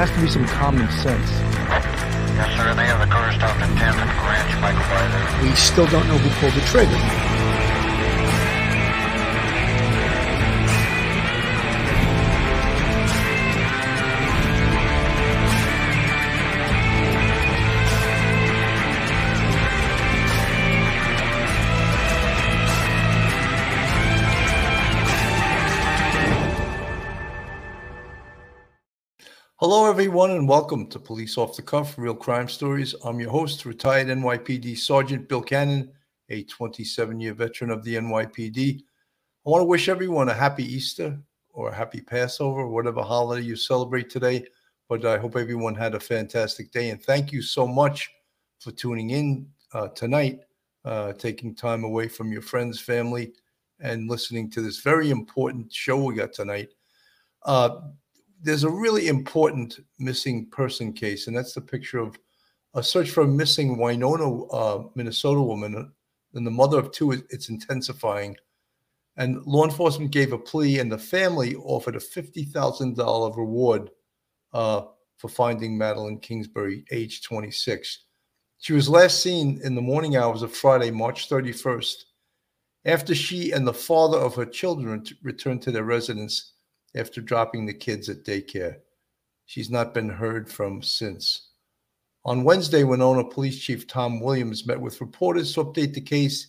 There has to be some common sense. Yes, sir. They have the car stopped in 10th and Ranch, Michael By We still don't know who pulled the trigger. Everyone, and welcome to Police Off the Cuff Real Crime Stories. I'm your host, retired NYPD Sergeant Bill Cannon, a 27 year veteran of the NYPD. I want to wish everyone a happy Easter or a happy Passover, whatever holiday you celebrate today. But I hope everyone had a fantastic day. And thank you so much for tuning in uh, tonight, uh, taking time away from your friends, family, and listening to this very important show we got tonight. Uh, there's a really important missing person case, and that's the picture of a search for a missing Winona, uh, Minnesota woman, and the mother of two. It's intensifying, and law enforcement gave a plea, and the family offered a fifty thousand dollar reward uh, for finding Madeline Kingsbury, age twenty six. She was last seen in the morning hours of Friday, March thirty first, after she and the father of her children returned to their residence after dropping the kids at daycare. She's not been heard from since. On Wednesday, Winona Police Chief Tom Williams met with reporters to update the case.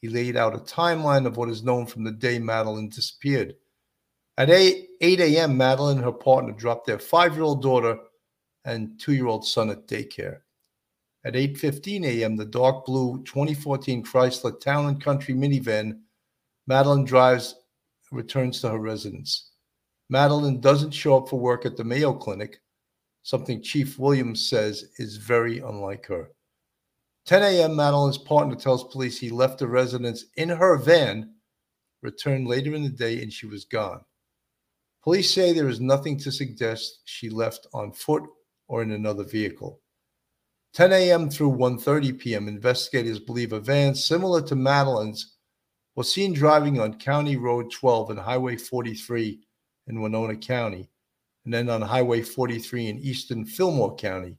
He laid out a timeline of what is known from the day Madeline disappeared. At 8, 8 a.m., Madeline and her partner dropped their five-year-old daughter and two-year-old son at daycare. At 8:15 a.m., the dark blue 2014 Chrysler Town and Country minivan Madeline drives returns to her residence. Madeline doesn't show up for work at the Mayo Clinic, something Chief Williams says is very unlike her. 10 a.m., Madeline's partner tells police he left the residence in her van, returned later in the day, and she was gone. Police say there is nothing to suggest she left on foot or in another vehicle. 10 a.m. through 1:30 p.m., investigators believe a van similar to Madeline's was seen driving on County Road 12 and Highway 43 in Winona County, and then on Highway 43 in eastern Fillmore County.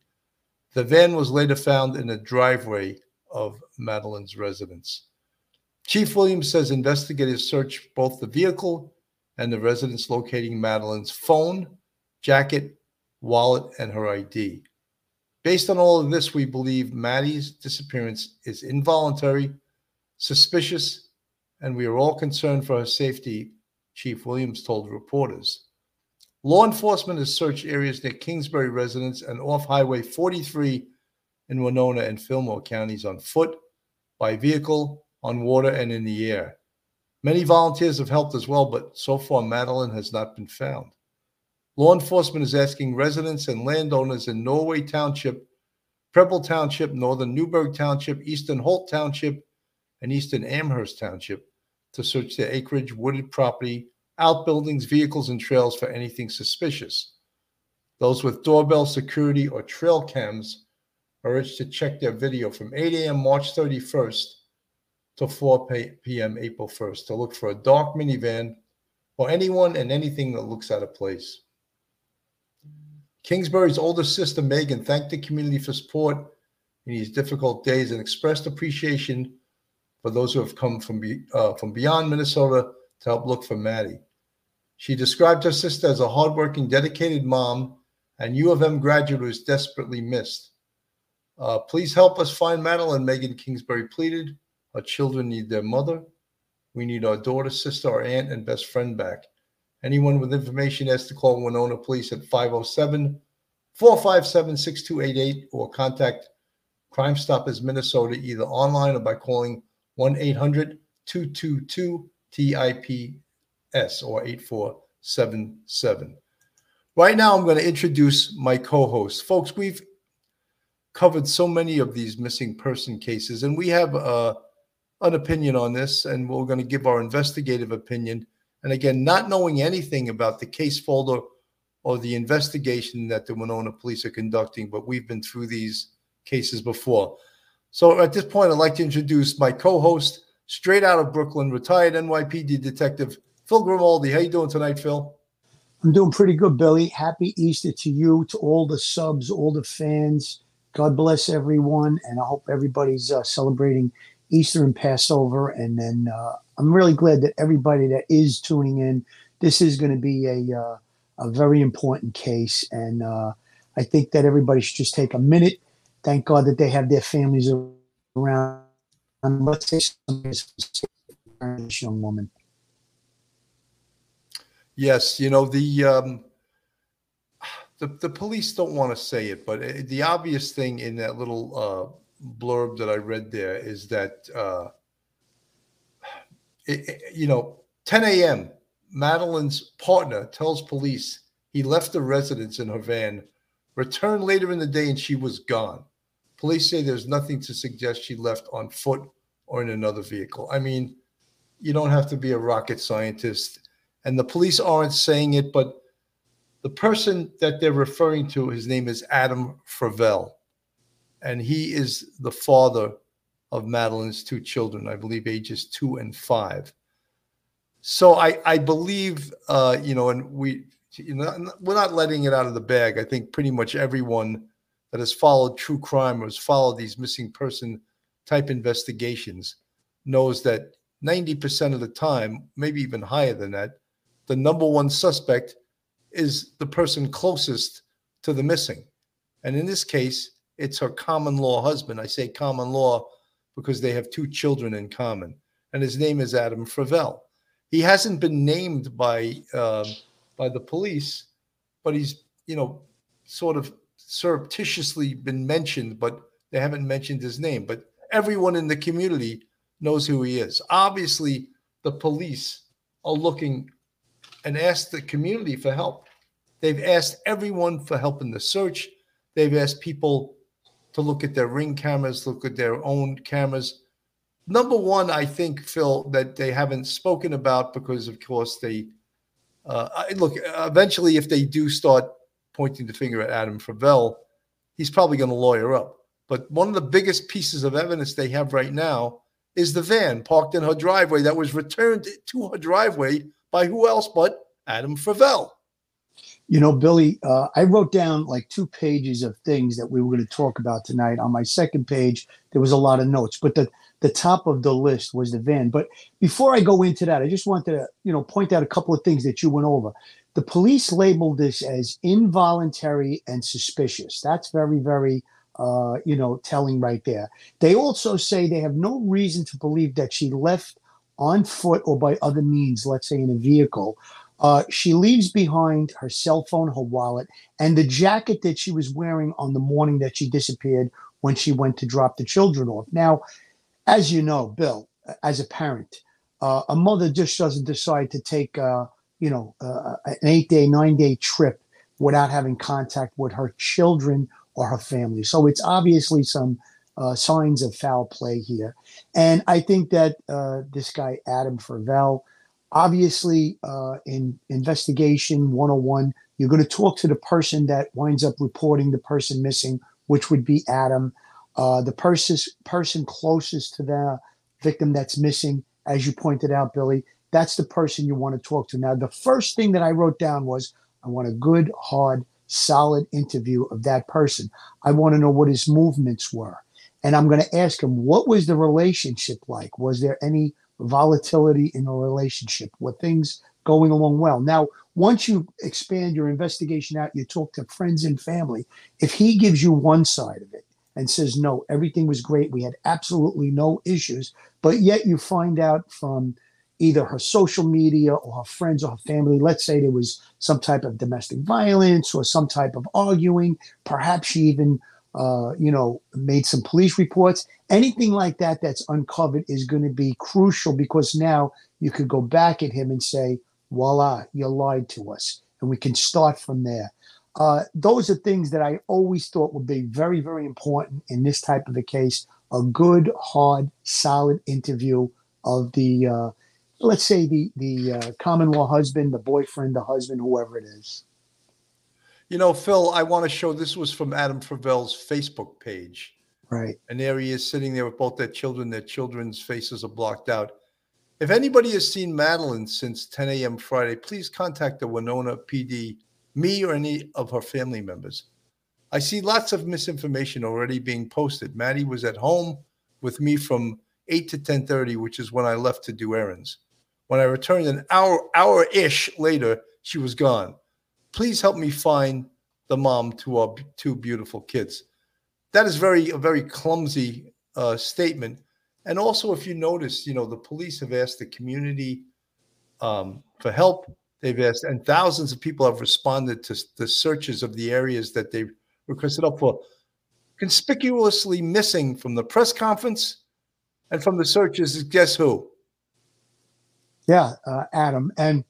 The van was later found in the driveway of Madeline's residence. Chief Williams says investigators searched both the vehicle and the residence locating Madeline's phone, jacket, wallet, and her ID. Based on all of this, we believe Maddie's disappearance is involuntary, suspicious, and we are all concerned for her safety Chief Williams told reporters. Law enforcement has searched areas near Kingsbury residence and off Highway 43 in Winona and Fillmore counties on foot, by vehicle, on water, and in the air. Many volunteers have helped as well, but so far Madeline has not been found. Law enforcement is asking residents and landowners in Norway Township, Preble Township, Northern Newburg Township, Eastern Holt Township, and Eastern Amherst Township to search their acreage, wooded property, outbuildings, vehicles, and trails for anything suspicious. Those with doorbell security or trail cams are urged to check their video from 8 a.m. March 31st to 4 p.m. April 1st to look for a dark minivan or anyone and anything that looks out of place. Kingsbury's older sister, Megan, thanked the community for support in these difficult days and expressed appreciation for those who have come from, be, uh, from beyond Minnesota to help look for Maddie. She described her sister as a hardworking, dedicated mom and U of M graduate who is desperately missed. Uh, please help us find Madeline. Megan Kingsbury pleaded. Our children need their mother. We need our daughter, sister, our aunt, and best friend back. Anyone with information has to call Winona Police at 507 457 6288 or contact Crime Stoppers Minnesota either online or by calling 1 800 222 TIPS or 8477. Right now, I'm going to introduce my co host. Folks, we've covered so many of these missing person cases, and we have uh, an opinion on this, and we're going to give our investigative opinion. And again, not knowing anything about the case folder or the investigation that the Winona police are conducting, but we've been through these cases before. So at this point, I'd like to introduce my co-host, straight out of Brooklyn, retired NYPD detective Phil Grimaldi. How you doing tonight, Phil? I'm doing pretty good, Billy. Happy Easter to you, to all the subs, all the fans. God bless everyone, and I hope everybody's uh, celebrating Easter and Passover. And then uh, I'm really glad that everybody that is tuning in. This is going to be a uh, a very important case, and uh, I think that everybody should just take a minute. Thank God that they have their families around. Let's say this young woman. Yes, you know the um, the the police don't want to say it, but uh, the obvious thing in that little uh, blurb that I read there is that uh, it, it, you know 10 a.m. Madeline's partner tells police he left the residence in her van, returned later in the day, and she was gone. Police say there's nothing to suggest she left on foot or in another vehicle. I mean, you don't have to be a rocket scientist, and the police aren't saying it, but the person that they're referring to, his name is Adam Fravel, and he is the father of Madeline's two children, I believe ages two and five. So I, I believe, uh, you know, and we, you know, we're not letting it out of the bag. I think pretty much everyone that has followed true crime or has followed these missing person type investigations knows that 90% of the time, maybe even higher than that, the number one suspect is the person closest to the missing. And in this case, it's her common law husband. I say common law because they have two children in common. And his name is Adam Fravel. He hasn't been named by uh, by the police, but he's you know sort of surreptitiously been mentioned, but they haven't mentioned his name. But everyone in the community knows who he is. Obviously, the police are looking and asked the community for help. They've asked everyone for help in the search. They've asked people to look at their ring cameras, look at their own cameras. Number one, I think, Phil, that they haven't spoken about because, of course, they uh, look. Eventually, if they do start pointing the finger at Adam Fravel, he's probably going to lawyer up. But one of the biggest pieces of evidence they have right now is the van parked in her driveway that was returned to her driveway by who else but Adam Fravel. You know, Billy, uh, I wrote down like two pages of things that we were going to talk about tonight. On my second page, there was a lot of notes, but the the top of the list was the van. But before I go into that, I just wanted to, you know, point out a couple of things that you went over. The police labeled this as involuntary and suspicious. That's very, very, uh, you know, telling right there. They also say they have no reason to believe that she left on foot or by other means, let's say in a vehicle. Uh, she leaves behind her cell phone, her wallet, and the jacket that she was wearing on the morning that she disappeared when she went to drop the children off. Now, as you know, Bill, as a parent, uh, a mother just doesn't decide to take, uh, you know, uh, an eight-day, nine-day trip without having contact with her children or her family. So it's obviously some uh, signs of foul play here. And I think that uh, this guy, Adam Fravel, obviously uh, in investigation 101, you're going to talk to the person that winds up reporting the person missing, which would be Adam. Uh, the person, person closest to the victim that's missing, as you pointed out, Billy, that's the person you want to talk to. Now, the first thing that I wrote down was I want a good, hard, solid interview of that person. I want to know what his movements were. And I'm going to ask him, what was the relationship like? Was there any volatility in the relationship? Were things going along well? Now, once you expand your investigation out, you talk to friends and family. If he gives you one side of it and says, no, everything was great, we had absolutely no issues, but yet you find out from either her social media or her friends or her family, let's say there was some type of domestic violence or some type of arguing, perhaps she even uh, you know, made some police reports. Anything like that that's uncovered is going to be crucial because now you could go back at him and say, voila, you lied to us. And we can start from there. Uh, those are things that I always thought would be very, very important in this type of a case. A good, hard, solid interview of the, uh, let's say, the the uh, common law husband, the boyfriend, the husband, whoever it is. You know, Phil, I want to show this was from Adam Fravel's Facebook page. Right. And there he is sitting there with both their children. Their children's faces are blocked out. If anybody has seen Madeline since 10 a.m. Friday, please contact the Winona PD, me or any of her family members. I see lots of misinformation already being posted. Maddie was at home with me from 8 to 10:30, which is when I left to do errands. When I returned an hour hour-ish later, she was gone. Please help me find the mom to our two beautiful kids. That is very a very clumsy uh, statement. And also, if you notice, you know, the police have asked the community um, for help. They've asked, and thousands of people have responded to the searches of the areas that they requested up for. Conspicuously missing from the press conference and from the searches is guess who? Yeah, uh, Adam. And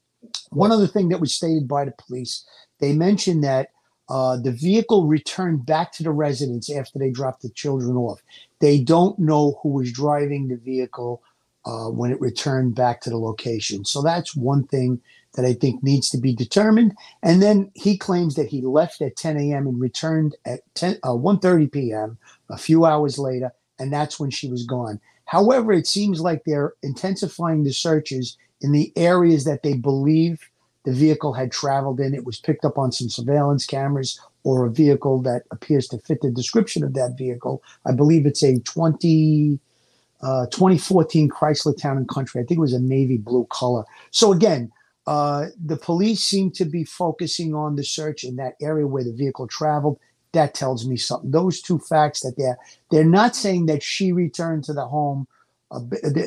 one other thing that was stated by the police, they mentioned that uh, the vehicle returned back to the residence after they dropped the children off. They don't know who was driving the vehicle uh, when it returned back to the location. So that's one thing that I think needs to be determined. And then he claims that he left at 10 a.m. and returned at 10, uh, 1.30 p.m. a few hours later, and that's when she was gone. However, it seems like they're intensifying the searches in the areas that they believe the vehicle had traveled in. It was picked up on some surveillance cameras or a vehicle that appears to fit the description of that vehicle. I believe it's a 20, uh, 2014 Chrysler Town and Country. I think it was a navy blue color. So again, uh, the police seem to be focusing on the search in that area where the vehicle traveled. That tells me something. Those two facts that they're they're not saying that she returned to the home. Uh,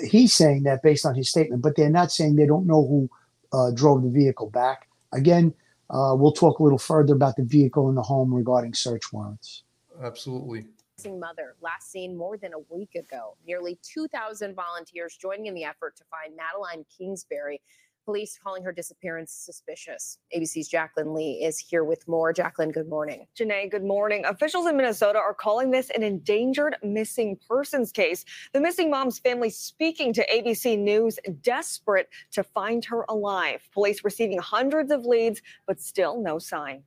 he's saying that based on his statement, but they're not saying they don't know who uh, drove the vehicle back. Again, uh, we'll talk a little further about the vehicle in the home regarding search warrants. Absolutely. Mother, last seen more than a week ago. Nearly 2,000 volunteers joining in the effort to find Madeline Kingsbury. Police calling her disappearance suspicious. ABC's Jacqueline Lee is here with more. Jacqueline, good morning. Janai, good morning. Officials in Minnesota are calling this an endangered missing persons case. The missing mom's family speaking to ABC News, desperate to find her alive. Police receiving hundreds of leads, but still no sign.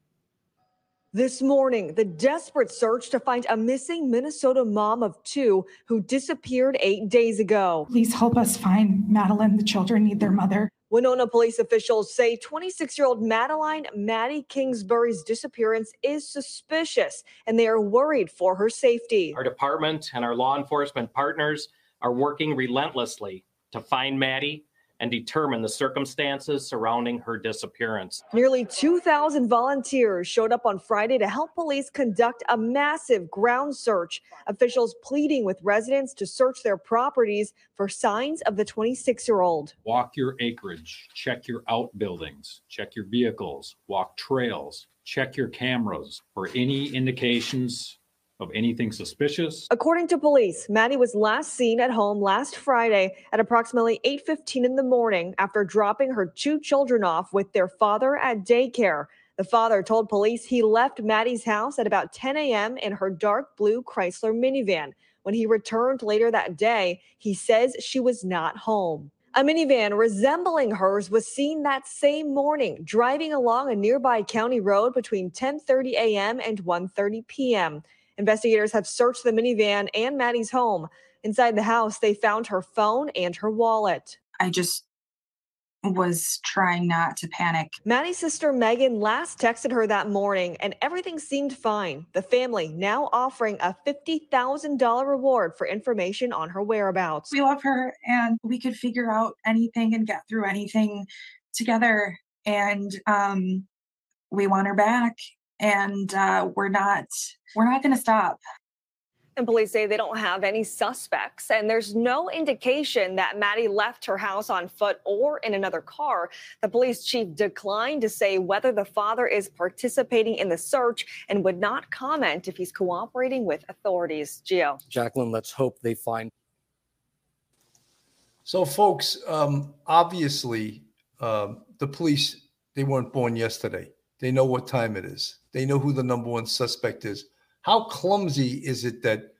This morning, the desperate search to find a missing Minnesota mom of two who disappeared eight days ago. Please help us find Madeline. The children need their mother. Winona police officials say 26 year old Madeline Maddie Kingsbury's disappearance is suspicious and they are worried for her safety. Our department and our law enforcement partners are working relentlessly to find Maddie and determine the circumstances surrounding her disappearance. Nearly 2,000 volunteers showed up on Friday to help police conduct a massive ground search. Officials pleading with residents to search their properties for signs of the 26 year old. Walk your acreage, check your outbuildings, check your vehicles, walk trails, check your cameras for any indications of anything suspicious. According to police, Maddie was last seen at home last Friday at approximately 8:15 in the morning after dropping her two children off with their father at daycare. The father told police he left Maddie's house at about 10 a.m. in her dark blue Chrysler minivan. When he returned later that day, he says she was not home. A minivan resembling hers was seen that same morning driving along a nearby county road between 10:30 a.m. and 1:30 p.m. Investigators have searched the minivan and Maddie's home. Inside the house, they found her phone and her wallet. I just was trying not to panic. Maddie's sister Megan last texted her that morning and everything seemed fine. The family now offering a $50,000 reward for information on her whereabouts. We love her and we could figure out anything and get through anything together. And um, we want her back and uh, we're not we're not going to stop. And police say they don't have any suspects, and there's no indication that Maddie left her house on foot or in another car. The police chief declined to say whether the father is participating in the search and would not comment if he's cooperating with authorities. Gio. Jacqueline, let's hope they find. So, folks, um, obviously, um, the police they weren't born yesterday. They know what time it is. They know who the number one suspect is. How clumsy is it that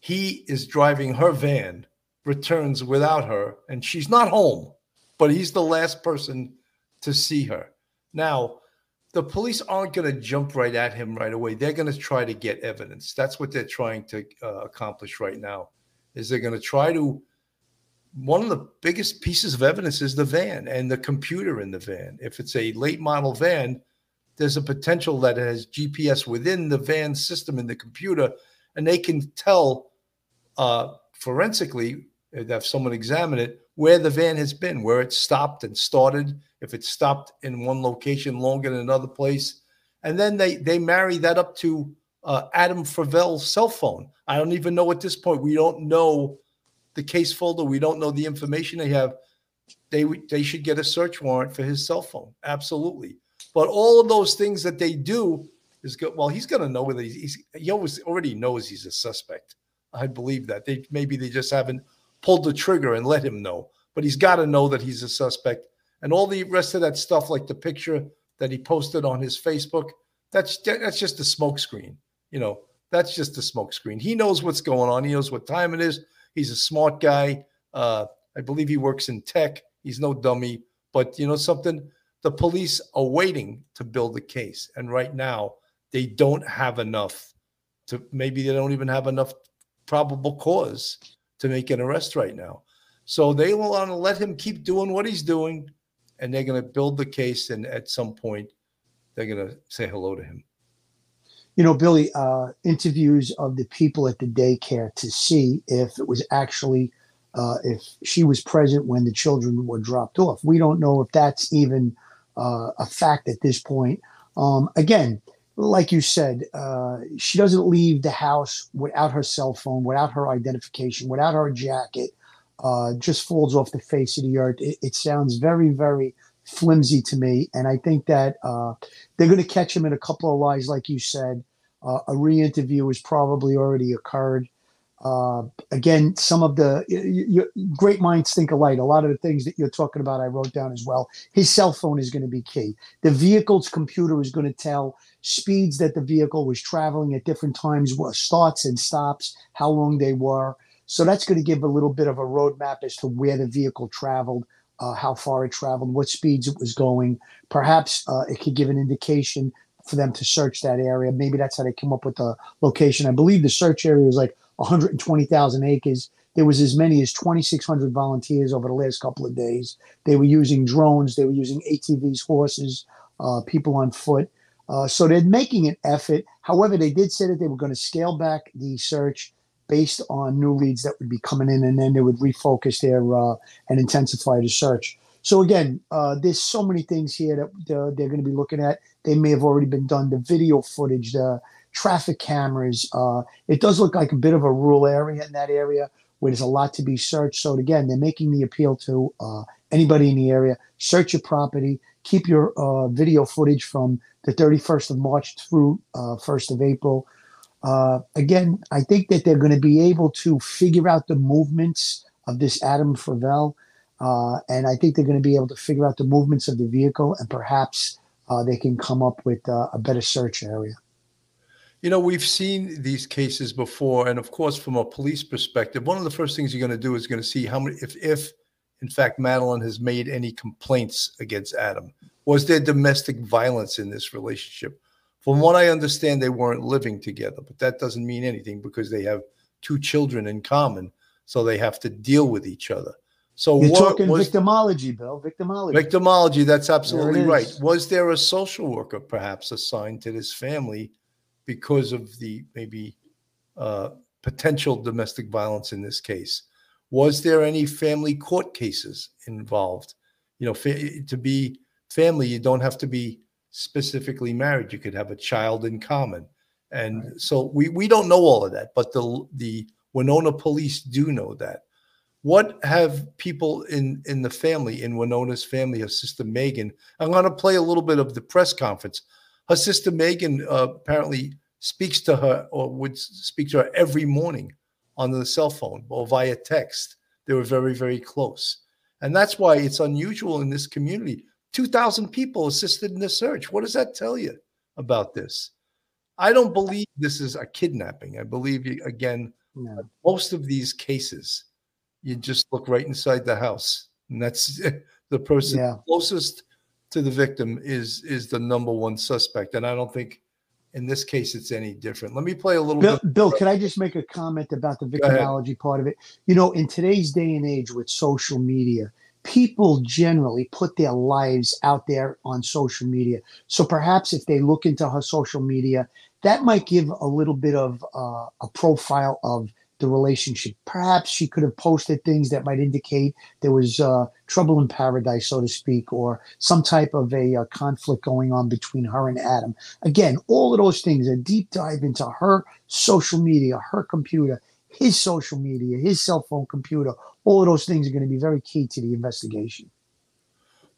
he is driving her van, returns without her, and she's not home, but he's the last person to see her? Now, the police aren't going to jump right at him right away. They're going to try to get evidence. That's what they're trying to uh, accomplish right now. Is they're going to try to one of the biggest pieces of evidence is the van and the computer in the van. If it's a late model van, there's a potential that it has GPS within the van system in the computer, and they can tell uh, forensically, if someone examine it, where the van has been, where it stopped and started, if it stopped in one location longer than another place, and then they they marry that up to uh, Adam Fravel's cell phone. I don't even know at this point. We don't know the case folder. We don't know the information they have. They they should get a search warrant for his cell phone. Absolutely. But all of those things that they do is good. Well, he's going to know whether he's, he's he always already knows he's a suspect. I believe that they maybe they just haven't pulled the trigger and let him know. But he's got to know that he's a suspect. And all the rest of that stuff, like the picture that he posted on his Facebook, that's that's just a smokescreen. You know, that's just a smokescreen. He knows what's going on. He knows what time it is. He's a smart guy. Uh, I believe he works in tech. He's no dummy. But you know something? The police are waiting to build a case, and right now they don't have enough. To maybe they don't even have enough probable cause to make an arrest right now. So they will want to let him keep doing what he's doing, and they're going to build the case. And at some point, they're going to say hello to him. You know, Billy, uh, interviews of the people at the daycare to see if it was actually uh, if she was present when the children were dropped off. We don't know if that's even uh, a fact at this point. Um, again, like you said, uh, she doesn't leave the house without her cell phone, without her identification, without her jacket. Uh, just falls off the face of the earth. It, it sounds very, very flimsy to me, and I think that uh, they're going to catch him in a couple of lies, like you said. Uh, a re-interview has probably already occurred. Uh, again, some of the you, you, great minds think alike. A lot of the things that you're talking about, I wrote down as well. His cell phone is going to be key. The vehicle's computer is going to tell speeds that the vehicle was traveling at different times, starts and stops, how long they were. So that's going to give a little bit of a roadmap as to where the vehicle traveled, uh, how far it traveled, what speeds it was going. Perhaps uh, it could give an indication for them to search that area. Maybe that's how they came up with the location. I believe the search area was like 120,000 acres. There was as many as 2,600 volunteers over the last couple of days. They were using drones, they were using ATVs, horses, uh, people on foot. Uh, so they're making an effort. However, they did say that they were going to scale back the search based on new leads that would be coming in, and then they would refocus their uh, and intensify the search. So again, uh, there's so many things here that they're, they're going to be looking at. They may have already been done. The video footage, the traffic cameras. Uh, it does look like a bit of a rural area in that area where there's a lot to be searched. So again, they're making the appeal to uh, anybody in the area: search your property, keep your uh, video footage from the 31st of March through 1st uh, of April. Uh, again, I think that they're going to be able to figure out the movements of this Adam Fravel. Uh, and I think they're going to be able to figure out the movements of the vehicle, and perhaps they can come up with a better search area. You know, we've seen these cases before, and of course, from a police perspective, one of the first things you're going to do is going to see how many, if, if in fact, Madeline has made any complaints against Adam. Was there domestic violence in this relationship? From what I understand, they weren't living together, but that doesn't mean anything because they have two children in common, so they have to deal with each other. So you're talking was, victimology, Bill. Victimology. Victimology. That's absolutely right. Was there a social worker perhaps assigned to this family because of the maybe uh, potential domestic violence in this case? Was there any family court cases involved? You know, fa- to be family, you don't have to be specifically married. You could have a child in common. And right. so we, we don't know all of that, but the the Winona police do know that. What have people in in the family, in Winona's family, her sister Megan? I'm going to play a little bit of the press conference. Her sister Megan uh, apparently speaks to her or would speak to her every morning on the cell phone or via text. They were very, very close. And that's why it's unusual in this community 2,000 people assisted in the search. What does that tell you about this? I don't believe this is a kidnapping. I believe, again, no. most of these cases, you just look right inside the house, and that's the person yeah. closest to the victim is is the number one suspect. And I don't think in this case it's any different. Let me play a little Bill, bit. Bill, can I just make a comment about the victimology part of it? You know, in today's day and age with social media, people generally put their lives out there on social media. So perhaps if they look into her social media, that might give a little bit of uh, a profile of the relationship. Perhaps she could have posted things that might indicate there was uh, trouble in paradise, so to speak, or some type of a, uh conflict going on between her and Adam. Again, all of those things, a deep dive into her social media, her computer, his social media, his cell phone computer, all of those things are going to be very key to the investigation.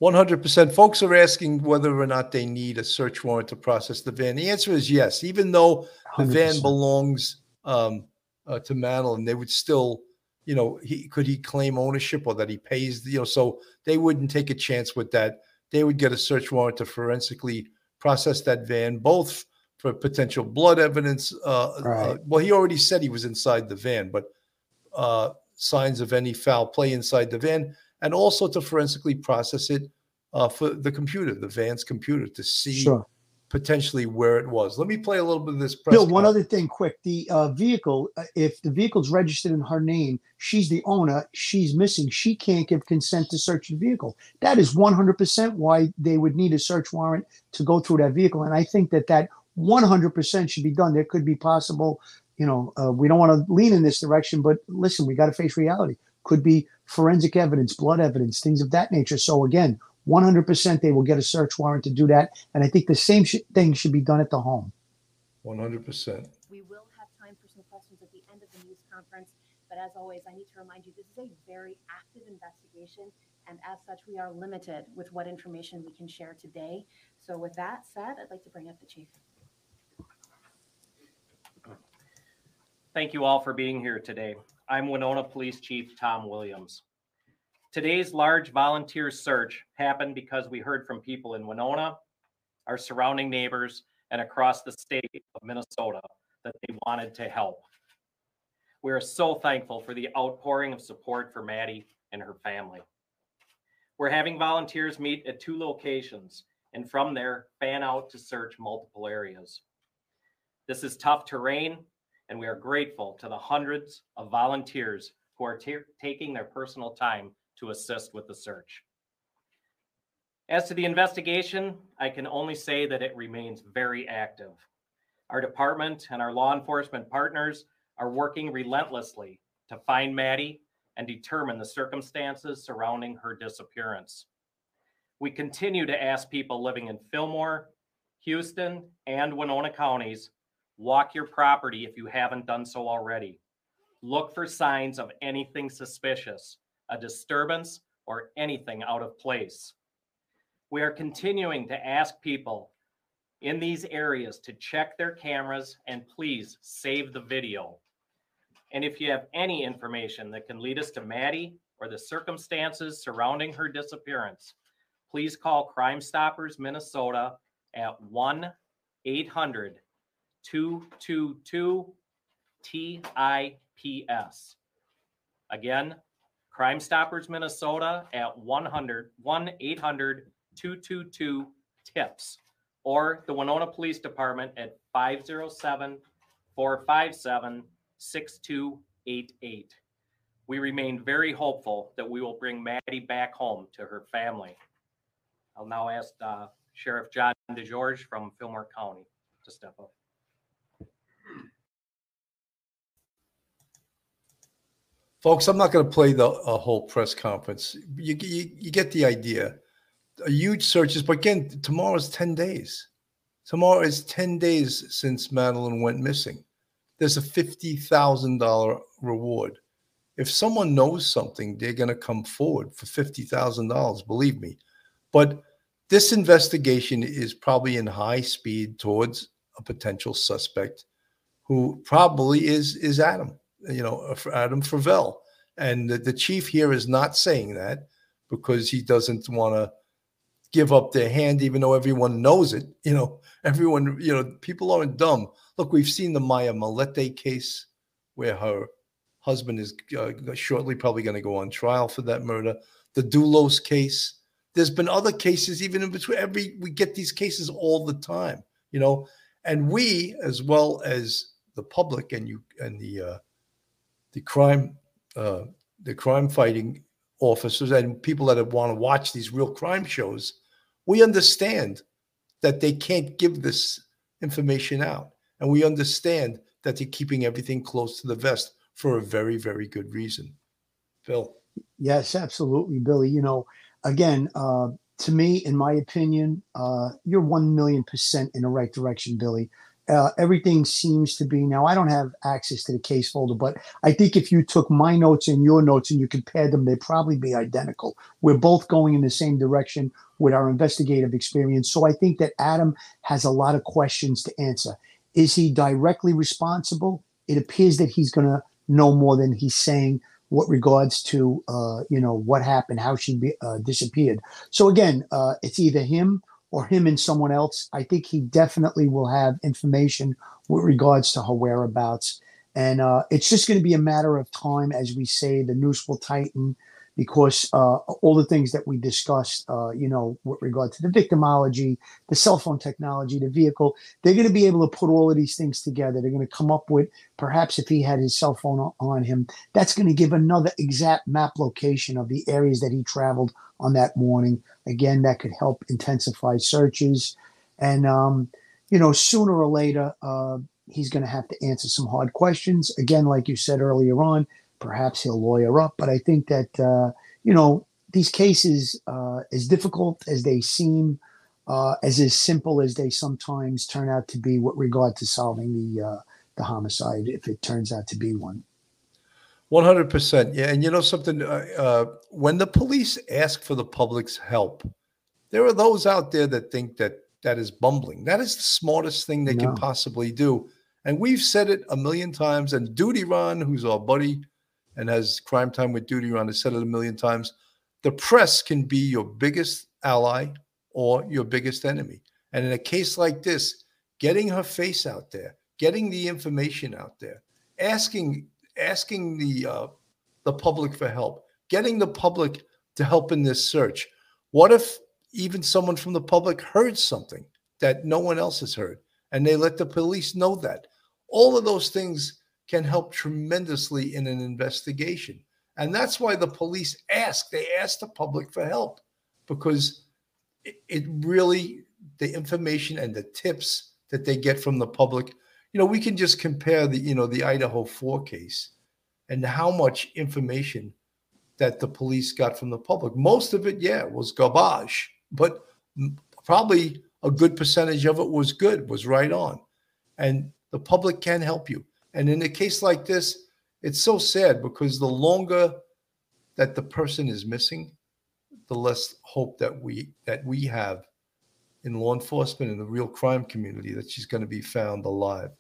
100%. Folks are asking whether or not they need a search warrant to process the van. The answer is yes. Even though the van 100%. belongs um, uh, to and they would still, you know, he could he claim ownership or that he pays, you know, so they wouldn't take a chance with that. They would get a search warrant to forensically process that van, both for potential blood evidence. Uh, uh, well, he already said he was inside the van, but uh, signs of any foul play inside the van, and also to forensically process it uh, for the computer, the van's computer, to see Sure. Potentially where it was. Let me play a little bit of this. Press Bill, one other thing quick. The uh, vehicle, uh, if the vehicle's registered in her name, she's the owner, she's missing, she can't give consent to search the vehicle. That is 100% why they would need a search warrant to go through that vehicle. And I think that that 100% should be done. There could be possible, you know, uh, we don't want to lean in this direction, but listen, we got to face reality. Could be forensic evidence, blood evidence, things of that nature. So again, 100% they will get a search warrant to do that. And I think the same sh- thing should be done at the home. 100%. We will have time for some questions at the end of the news conference, but as always, I need to remind you, this is a very active investigation, and as such, we are limited with what information we can share today. So with that said, I'd like to bring up the chief. Thank you all for being here today. I'm Winona Police Chief Tom Williams. Today's large volunteer search happened because we heard from people in Winona, our surrounding neighbors, and across the state of Minnesota that they wanted to help. We are so thankful for the outpouring of support for Maddie and her family. We're having volunteers meet at two locations and from there fan out to search multiple areas. This is tough terrain and we are grateful to the hundreds of volunteers who are ta- taking their personal time to assist with the search. As to the investigation, I can only say that it remains very active. Our department and our law enforcement partners are working relentlessly to find Maddie and determine the circumstances surrounding her disappearance. We continue to ask people living in Fillmore, Houston, and Winona counties Walk your property if you haven't done so already. Look for signs of anything suspicious, a disturbance, or anything out of place. We are continuing to ask people in these areas to check their cameras and please save the video. And if you have any information that can lead us to Maddie or the circumstances surrounding her disappearance, please call Crime Stoppers Minnesota at 1 800 222 TIPS. Again, Crime Stoppers Minnesota at 100 1 800 222 TIPS or the Winona Police Department at 507 457 6288. We remain very hopeful that we will bring Maddie back home to her family. I'll now ask uh, Sheriff John DeGeorge from Fillmore County to step up. Folks, I'm not going to play the whole press conference. You, you, you get the idea. A huge searches, but again, tomorrow is 10 days. Tomorrow is 10 days since Madeline went missing. There's a $50,000 reward. If someone knows something, they're going to come forward for $50,000, believe me. But this investigation is probably in high speed towards a potential suspect who probably is is Adam, you know, uh, Adam Fravel. And the, the chief here is not saying that because he doesn't want to give up their hand, even though everyone knows it. You know, everyone, you know, people aren't dumb. Look, we've seen the Maya Millete case where her husband is uh, shortly probably going to go on trial for that murder. The Dulos case. There's been other cases, even in between. Every we get these cases all the time, you know, and we, as well as the public and you and the uh, the crime uh, the crime fighting officers and people that want to watch these real crime shows, we understand that they can't give this information out, and we understand that they're keeping everything close to the vest for a very very good reason. Phil. Yes, absolutely, Billy. You know, again, uh, to me, in my opinion, uh, you're one million percent in the right direction, Billy. Uh, everything seems to be now. I don't have access to the case folder, but I think if you took my notes and your notes and you compared them, they'd probably be identical. We're both going in the same direction with our investigative experience. So I think that Adam has a lot of questions to answer. Is he directly responsible? It appears that he's going to know more than he's saying what regards to uh, you know what happened, how she be, uh, disappeared. So again, uh, it's either him or him and someone else. I think he definitely will have information with regards to her whereabouts, and uh, it's just going to be a matter of time, as we say. The noose will tighten because uh, all the things that we discussed, uh, you know, with regard to the victimology, the cell phone technology, the vehicle, they're going to be able to put all of these things together. They're going to come up with perhaps if he had his cell phone on- him, that's going to give another exact map location of the areas that he traveled on that morning. Again, that could help intensify searches. And, um, you know, sooner or later, uh, he's going to have to answer some hard questions. Again, like you said earlier on, perhaps he'll lawyer up. But I think that, uh, you know, these cases, uh, as difficult as they seem, uh, as as simple as they sometimes turn out to be with regard to solving the uh, the homicide, if it turns out to be one. One hundred percent, yeah. And you know something? Uh, uh, when the police ask for the public's help, there are those out there that think that that is bumbling. That is the smartest thing they No. can possibly do. And we've said it a million times. And Duty Ron, who's our buddy and has crime time with Duty Around has said it a million times. The press can be your biggest ally or your biggest enemy. And in a case like this, getting her face out there, getting the information out there, asking asking the uh, the public for help, getting the public to help in this search. What if even someone from the public heard something that no one else has heard, and they let the police know that? All of those things can help tremendously in an investigation, and that's why the police ask. They ask the public for help because it, it really the information and the tips that they get from the public you know we can just compare the you know the idaho 4 case and how much information that the police got from the public. Most of it yeah was garbage but probably a good percentage of it was good was right on. And the public can help you and in a case like this it's so sad because the longer that the person is missing the less hope that we that we have in law enforcement and the real crime community that she's going to be found alive.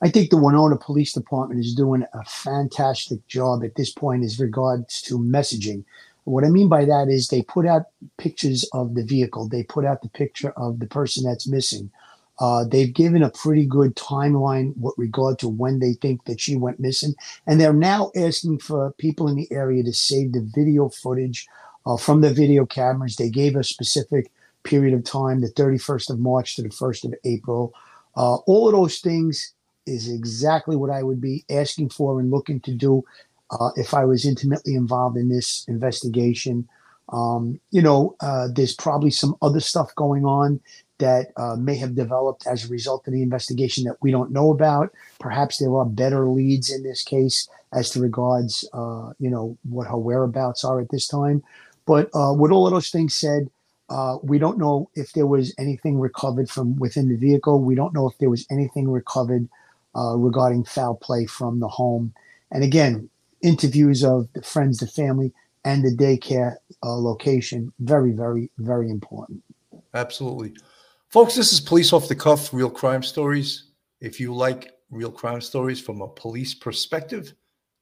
I think the Winona Police Department is doing a fantastic job at this point as regards to messaging. What I mean by that is they put out pictures of the vehicle, they put out the picture of the person that's missing. Uh, they've given a pretty good timeline with regard to when they think that she went missing. And they're now asking for people in the area to save the video footage uh, from the video cameras. They gave a specific period of time, the 31st of March to the 1st of April. Uh, all of those things is exactly what I would be asking for and looking to do uh, if I was intimately involved in this investigation. Um, you know, uh, there's probably some other stuff going on that uh, may have developed as a result of the investigation that we don't know about. Perhaps there are better leads in this case as to regards, uh, you know, what her whereabouts are at this time. But uh, with all of those things said, uh, we don't know if there was anything recovered from within the vehicle. We don't know if there was anything recovered uh, regarding foul play from the home. And again, interviews of the friends, the family, and the daycare uh, location very, very, very important. Absolutely. Folks, this is Police Off the Cuff, Real Crime Stories. If you like real crime stories from a police perspective,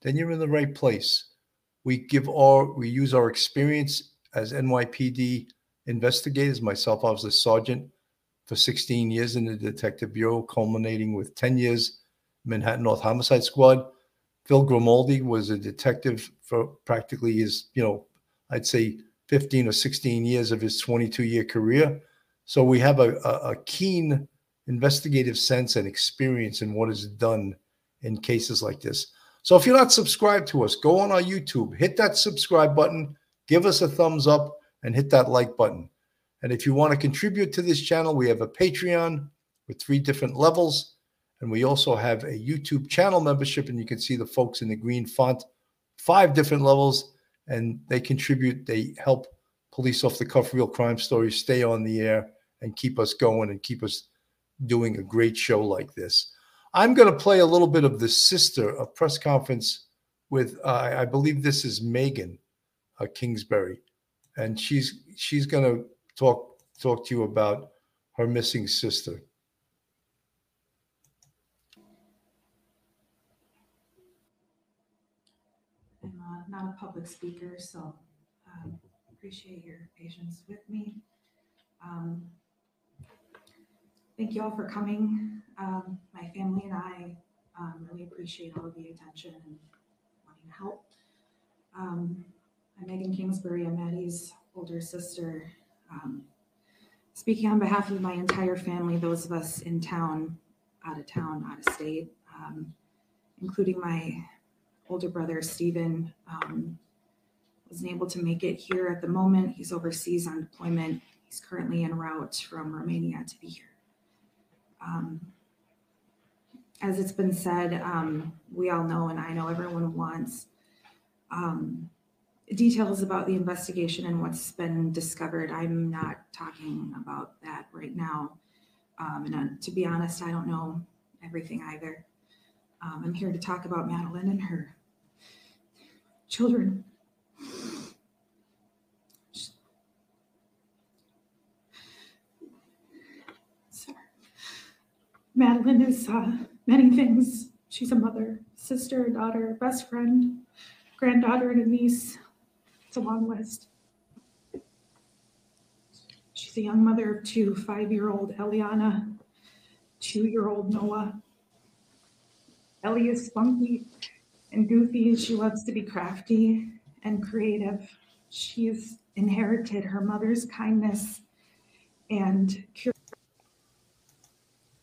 then you're in the right place. We give our we use our experience as NYPD investigators. Myself, I was a sergeant for 16 years in the Detective Bureau, culminating with 10 years Manhattan North Homicide Squad. Phil Grimaldi was a detective for practically his, you know, I'd say 15 or 16 years of his 22 year career. So we have a, a, keen investigative sense and experience in what is done in cases like this. So if you're not subscribed to us, go on our YouTube, hit that subscribe button, give us a thumbs up, and hit that like button. And if you want to contribute to this channel, we have a Patreon with three different levels. And we also have a YouTube channel membership, and you can see the folks in the green font, five different levels, and they contribute, they help police off the cuff real crime stories stay on the air and keep us going and keep us doing a great show like this. I'm going to play a little bit of the sister, of press conference with, uh, I believe this is Megan uh, Kingsbury, and she's she's going to talk talk to you about her missing sister. I'm uh, not a public speaker, so um, appreciate your patience with me. Um, thank you all for coming. Um, my family and I um, really appreciate all of the attention and wanting to help. Um, I'm Megan Kingsbury. I'm Maddie's older sister. Um, speaking on behalf of my entire family, those of us in town, out of town, out of state, um, including my older brother, Stephen, um, wasn't able to make it here at the moment. He's overseas on deployment. He's currently en route from Romania to be here. Um, as it's been said, um, we all know, and I know everyone wants um, details about the investigation and what's been discovered. I'm not talking about that right now. Um, and uh, to be honest, I don't know everything either. Um, I'm here to talk about Madeline and her children. Sorry. Madeline is uh, many things. She's a mother, sister, daughter, best friend, granddaughter, and a niece. It's a long list. She's a young mother of two five year old Eliana, two year old Noah. Ellie is spunky and goofy. She loves to be crafty and creative. She's inherited her mother's kindness and curiosity.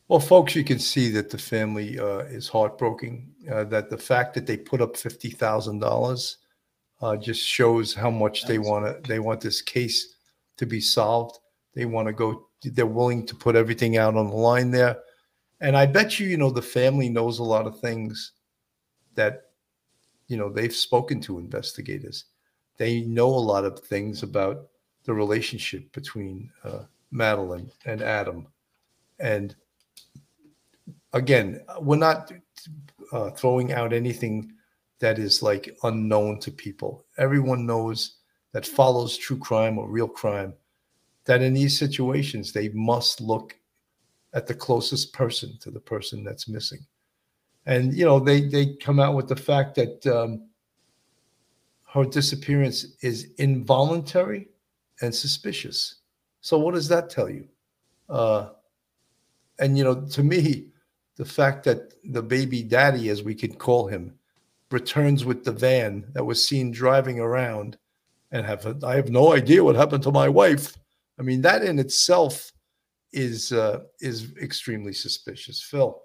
Well, folks, you can see that the family uh, is heartbroken. Uh, that the fact that they put up fifty thousand uh, dollars just shows how much they want to. They want this case to be solved. They want to go. They're willing to put everything out on the line there. And I bet you, you know, the family knows a lot of things that, you know, they've spoken to investigators. They know a lot of things about the relationship between uh, Madeline and Adam. And again, we're not uh, throwing out anything that is like unknown to people. Everyone knows that follows true crime or real crime that in these situations they must look at the closest person to the person that's missing. And you know, they they come out with the fact that um, her disappearance is involuntary and suspicious. So what does that tell you? Uh, and you know, to me, the fact that the baby daddy, as we could call him, returns with the van that was seen driving around, and have I have no idea what happened to my wife. I mean, that in itself is uh, is extremely suspicious. Phil.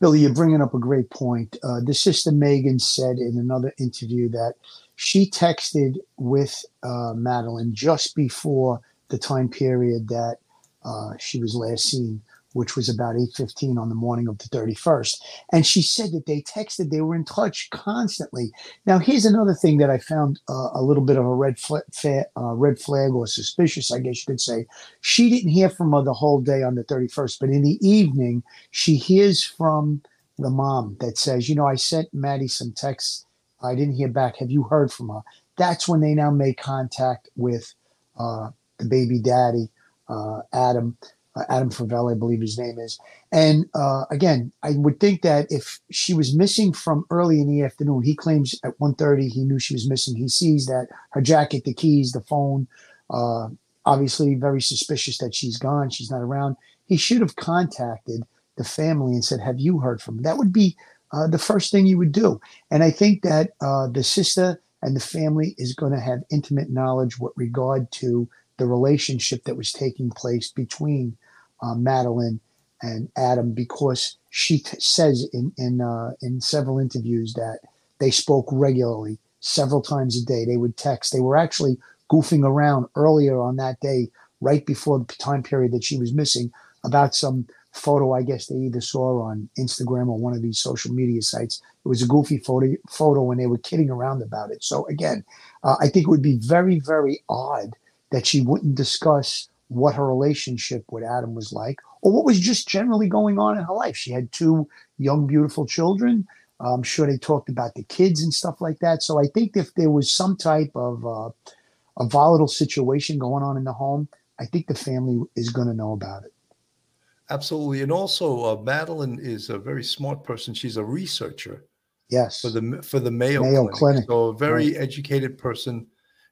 Billy, you're bringing up a great point. Uh, the sister Megan said in another interview that she texted with uh, Madeline just before the time period that uh, she was last seen, which was about 8.15 on the morning of the 31st. And she said that they texted, they were in touch constantly. Now, here's another thing that I found uh, a little bit of a red, flag, uh, red flag or suspicious, I guess you could say. She didn't hear from her the whole day on the 31st, but in the evening, she hears from the mom that says, you know, I sent Maddie some texts. I didn't hear back. Have you heard from her? That's when they now make contact with uh, the baby daddy, uh, Adam uh, Adam Fravel, I believe his name is. And uh, again, I would think that if she was missing from early in the afternoon, he claims at 1.30 he knew she was missing. He sees that her jacket, the keys, the phone, uh, obviously very suspicious that she's gone, she's not around. He should have contacted the family and said, have you heard from her? That would be uh, the first thing you would do. And I think that uh, the sister and the family is going to have intimate knowledge with regard to the relationship that was taking place between uh, Madeline and Adam because she t- says in in uh, in several interviews that they spoke regularly, several times a day. They would text. They were actually goofing around earlier on that day, right before the time period that she was missing, about some photo. I guess they either saw on Instagram or one of these social media sites. It was a goofy photo, photo, and they were kidding around about it. So again, uh, I think it would be very, very odd that she wouldn't discuss what her relationship with Adam was like, or what was just generally going on in her life. She had two young, beautiful children. I'm sure they talked about the kids and stuff like that. So I think if there was some type of uh, a volatile situation going on in the home, I think the family is going to know about it. Absolutely. And also, uh, Madeline is a very smart person. She's a researcher Yes. for the for the Mayo, Mayo Clinic. Clinic, So a very educated person.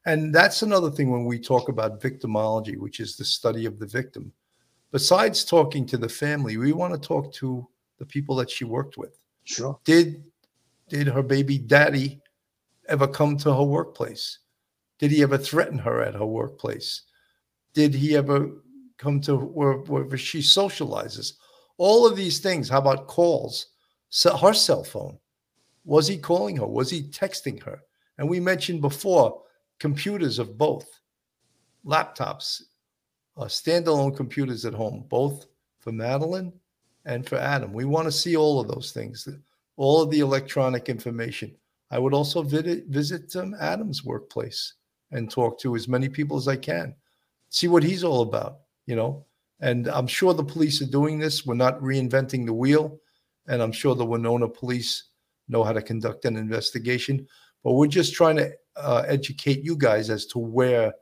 And that's another thing when we talk about victimology, which is the study of the victim. Besides talking to the family, we want to talk to the people that she worked with. Sure. Did did her baby daddy ever come to her workplace? Did he ever threaten her at her workplace? Did he ever come to where, wherever she socializes? All of these things. How about calls? So her cell phone. Was he calling her? Was he texting her? And we mentioned before computers of both laptops, uh, standalone computers at home, both for Madeline and for Adam. We want to see all of those things, all of the electronic information. I would also visit, visit um, Adam's workplace and talk to as many people as I can, see what he's all about, you know. And I'm sure the police are doing this. We're not reinventing the wheel. And I'm sure the Winona police know how to conduct an investigation. But we're just trying to uh, educate you guys as to where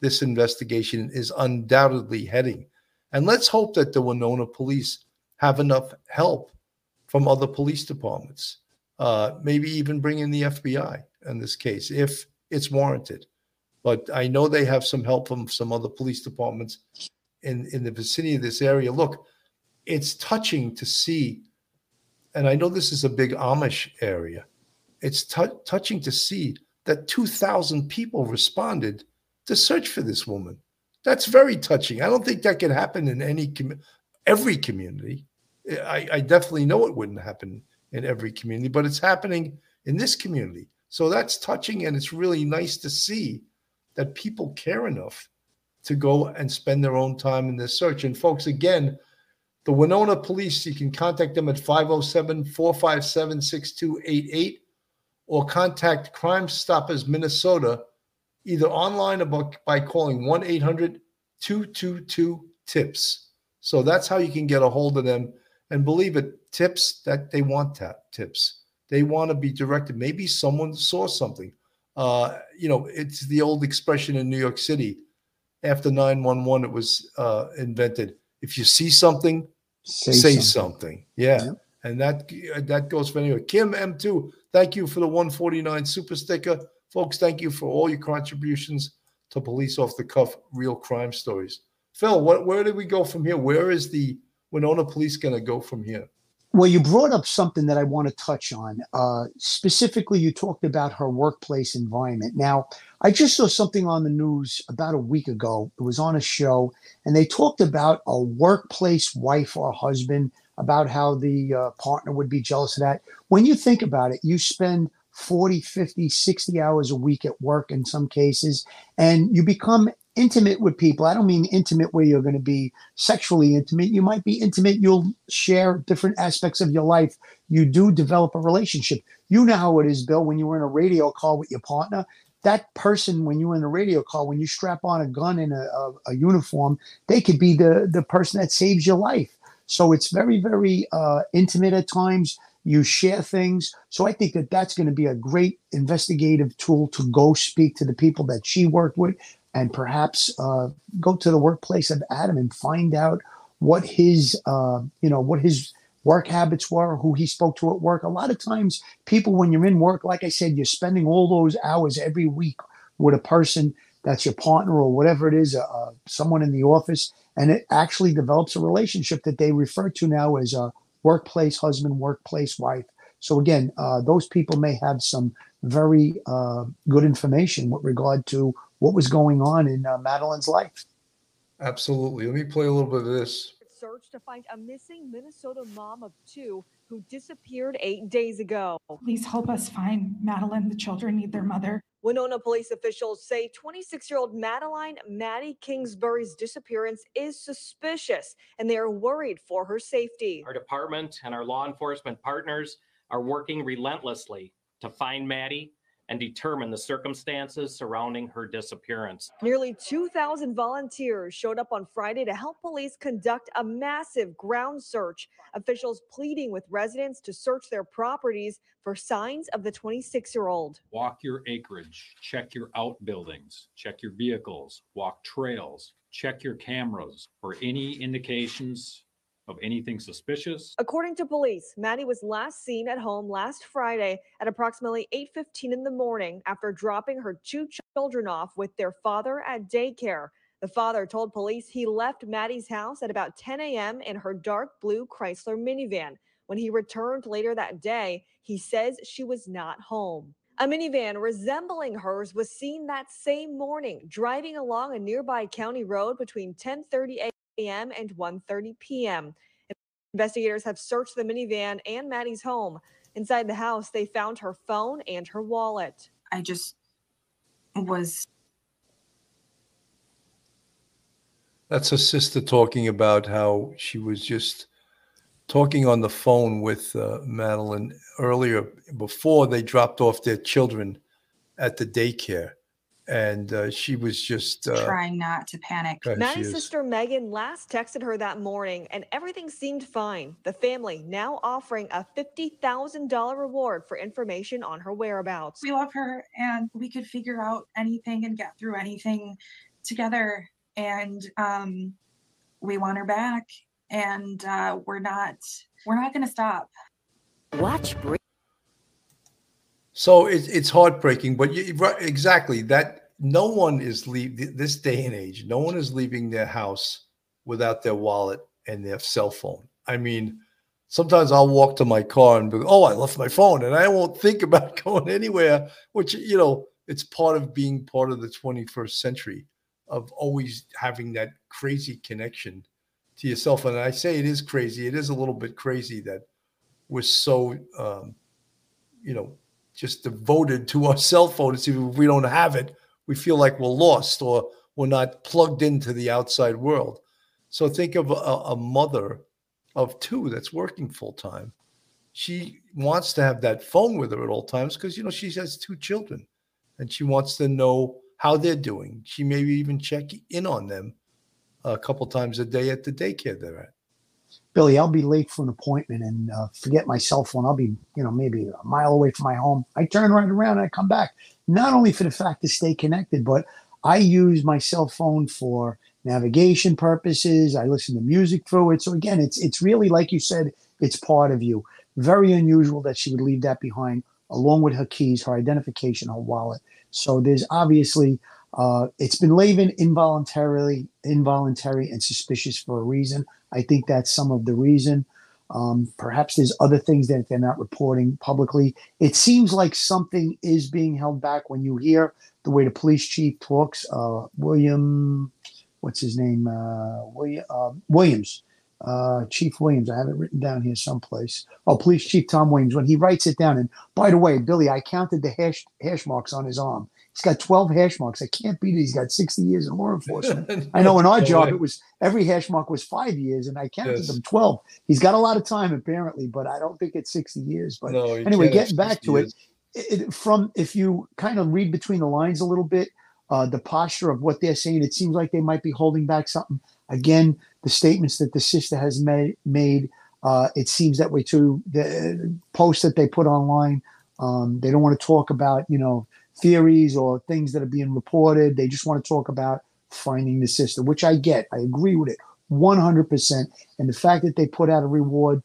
this investigation is undoubtedly heading. And let's hope that the Winona police have enough help from other police departments, uh, maybe even bring in the FBI in this case if it's warranted. But I know they have some help from some other police departments in, in the vicinity of this area. Look, it's touching to see, and I know this is a big Amish area. It's tou- touching to see that 2,000 people responded to search for this woman. That's very touching. I don't think that could happen in any com- every community. I, I definitely know it wouldn't happen in every community, but it's happening in this community. So that's touching, and it's really nice to see that people care enough to go and spend their own time in this search. And folks, again, the Winona Police, you can contact them at 507 457 6288 or contact Crime Stoppers Minnesota either online or by- calling 1 800 222 TIPS. So that's how you can get a hold of them. And believe it, tips that they want tap tips. They want to be directed. Maybe someone saw something. Uh, you know, it's the old expression in New York City. After 911, it was uh, invented. If you see something, Say say, something. something. Yeah. And that that goes for anyway. Kim M2, thank you for the 149 super sticker. Folks, thank you for all your contributions to Police Off the Cuff Real Crime Stories. Phil, what, where do we go from here? Where is the Winona Police going to go from here? Well, you brought up something that I want to touch on. Uh, specifically, you talked about her workplace environment. Now, I just saw something on the news about a week ago. It was on a show, and they talked about a workplace wife or husband, about how the uh, partner would be jealous of that. When you think about it, you spend 40, 50, 60 hours a week at work in some cases, and you become intimate with people. I don't mean intimate where you're going to be sexually intimate. You might be intimate. You'll share different aspects of your life. You do develop a relationship. You know how it is, Bill, when you were in a radio call with your partner. That person, when you were in a radio call, when you strap on a gun and a, a, a uniform, they could be the, the person that saves your life. So it's very, very uh, intimate at times. You share things. So I think that that's going to be a great investigative tool to go speak to the people that she worked with and perhaps uh, go to the workplace of Adam and find out what his, uh, you know, what his work habits were, who he spoke to at work. A lot of times, people, when you're in work, like I said, you're spending all those hours every week with a person that's your partner or whatever it is, uh, someone in the office, and it actually develops a relationship that they refer to now as a workplace husband, workplace wife. So again, uh, those people may have some very uh, good information with regard to what was going on in uh, Madeline's life. Absolutely. Let me play a little bit of this. search to find a missing Minnesota mom of two who disappeared eight days ago. Please help us find Madeline. The children need their mother. Winona police officials say 26 year old Madeline Maddie Kingsbury's disappearance is suspicious and they are worried for her safety. Our department and our law enforcement partners are working relentlessly to find Maddie and determine the circumstances surrounding her disappearance. Nearly 2,000 volunteers showed up on Friday to help police conduct a massive ground search. Officials pleading with residents to search their properties for signs of the 26 year old. Walk your acreage, check your outbuildings, check your vehicles, walk trails, check your cameras for any indications of anything suspicious. According to police, Maddie was last seen at home last Friday at approximately 8:15 in the morning after dropping her two children off with their father at daycare. The father told police he left Maddie's house at about 10 a.m. in her dark blue Chrysler minivan. When he returned later that day, he says she was not home. A minivan resembling hers was seen that same morning driving along a nearby county road between 10:30 a.m. and 1:30 p.m. Investigators have searched the minivan and Maddie's home. Inside the house, they found her phone and her wallet. I just was That's her sister talking about how she was just talking on the phone with uh, Madeline earlier before they dropped off their children at the daycare. And uh, she was just uh, trying not to panic. Okay, Maddie's sister Megan last texted her that morning, and everything seemed fine. The family now offering a $50,000 reward for information on her whereabouts. We love her and we could figure out anything and get through anything together. And um, we want her back. And uh, we're not we're not gonna stop. Watch So it, it's heartbreaking, but you, right, exactly that no one is leave this day and age. No one is leaving their house without their wallet and their cell phone. I mean, sometimes I'll walk to my car and be, oh, I left my phone, and I won't think about going anywhere. Which you know, it's part of being part of the 21st century of always having that crazy connection to yourself. And I say it is crazy. It is a little bit crazy that we're so, um, you know, just devoted to our cell phones. Even if we don't have it, we feel like we're lost or we're not plugged into the outside world. So think of a, a mother of two that's working full time. She wants to have that phone with her at all times because you know she has two children, and she wants to know how they're doing. She maybe even check in on them a couple times a day at the daycare they're at. Billy, I'll be late for an appointment and uh, forget my cell phone. I'll be, you know, maybe a mile away from my home. I turn right around and I come back, not only for the fact to stay connected, but I use my cell phone for navigation purposes. I listen to music through it. So again, it's it's really like you said, it's part of you. Very unusual that she would leave that behind, along with her keys, her identification, her wallet. So there's obviously uh, it's been labeled involuntarily, involuntary, and suspicious for a reason. I think that's some of the reason. Um, perhaps there's other things that they're not reporting publicly. It seems like something is being held back when you hear the way the police chief talks. Uh, William, what's his name? Uh, William uh, Williams, Chief Williams. I have it written down here someplace. Oh, Police Chief Tom Williams. When he writes it down, and by the way, Billy, I counted the hash hash marks on his arm. He's got 12 hash marks. I can't beat it. He's got 60 years in law enforcement. I know in our job it was every hash mark was five years, and I counted Yes. them 12. He's got a lot of time apparently, but I don't think it's 60 years. But No, anyway, getting back to it, it, it- from if you kind of read between the lines a little bit, uh, the posture of what they're saying, it seems like they might be holding back something. Again, the statements that the sister has made, made uh, it seems that way too. The posts that they put online, um, they don't want to talk about, you know, theories or things that are being reported. They just want to talk about finding the sister, which I get. I agree with it 100%. And the fact that they put out a reward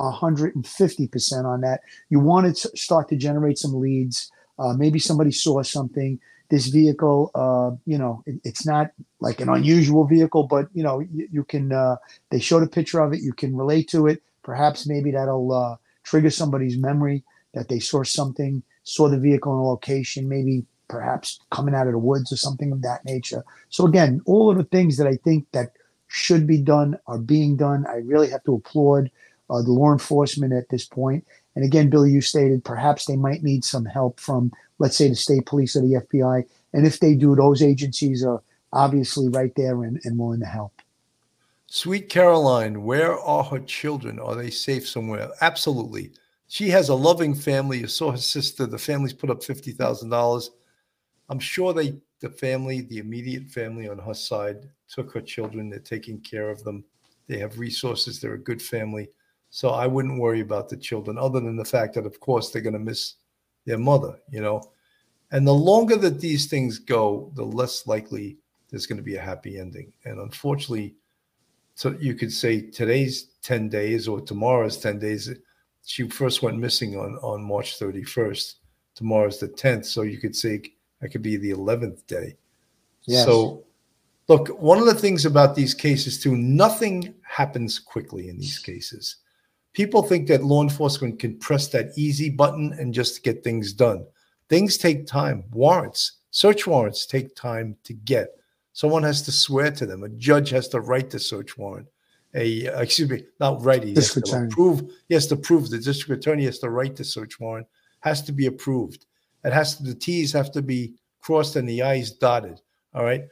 150% on that, you want to start to generate some leads. Uh, maybe somebody saw something. This vehicle, uh, you know, it, it's not like an unusual vehicle, but you know, you, you can. Uh, they showed a picture of it. You can relate to it. Perhaps maybe that'll uh, trigger somebody's memory that they saw something, saw the vehicle in a location, maybe perhaps coming out of the woods or something of that nature. So again, all of the things that I think that should be done are being done. I really have to applaud uh, the law enforcement at this point. And again, Billy, you stated perhaps they might need some help from, let's say, the state police or the FBI. And if they do, those agencies are obviously right there and, and willing to help. Sweet Caroline, where are her children? Are they safe somewhere? Absolutely. She has a loving family. You saw her sister. The family's put up fifty thousand dollars. I'm sure they, the family, the immediate family on her side, took her children. They're taking care of them. They have resources. They're a good family. So I wouldn't worry about the children, other than the fact that, of course, they're going to miss their mother. You know, and the longer that these things go, the less likely there's going to be a happy ending. And unfortunately, so you could say today's 10 days or tomorrow's 10 days. She first went missing on, on March 31st. Tomorrow's the 10th. So you could say that could be the 11th day. Yes. So, look, one of the things about these cases, too, nothing happens quickly in these cases. People think that law enforcement can press that easy button and just get things done. Things take time. Warrants, search warrants take time to get. Someone has to swear to them. A judge has to write the search warrant. A uh, excuse me, not write it. He has District to attorney. approve. He has to prove. The district attorney has to write the search warrant. Has to be approved. It has to. The T's have to be crossed and the I's dotted. All right.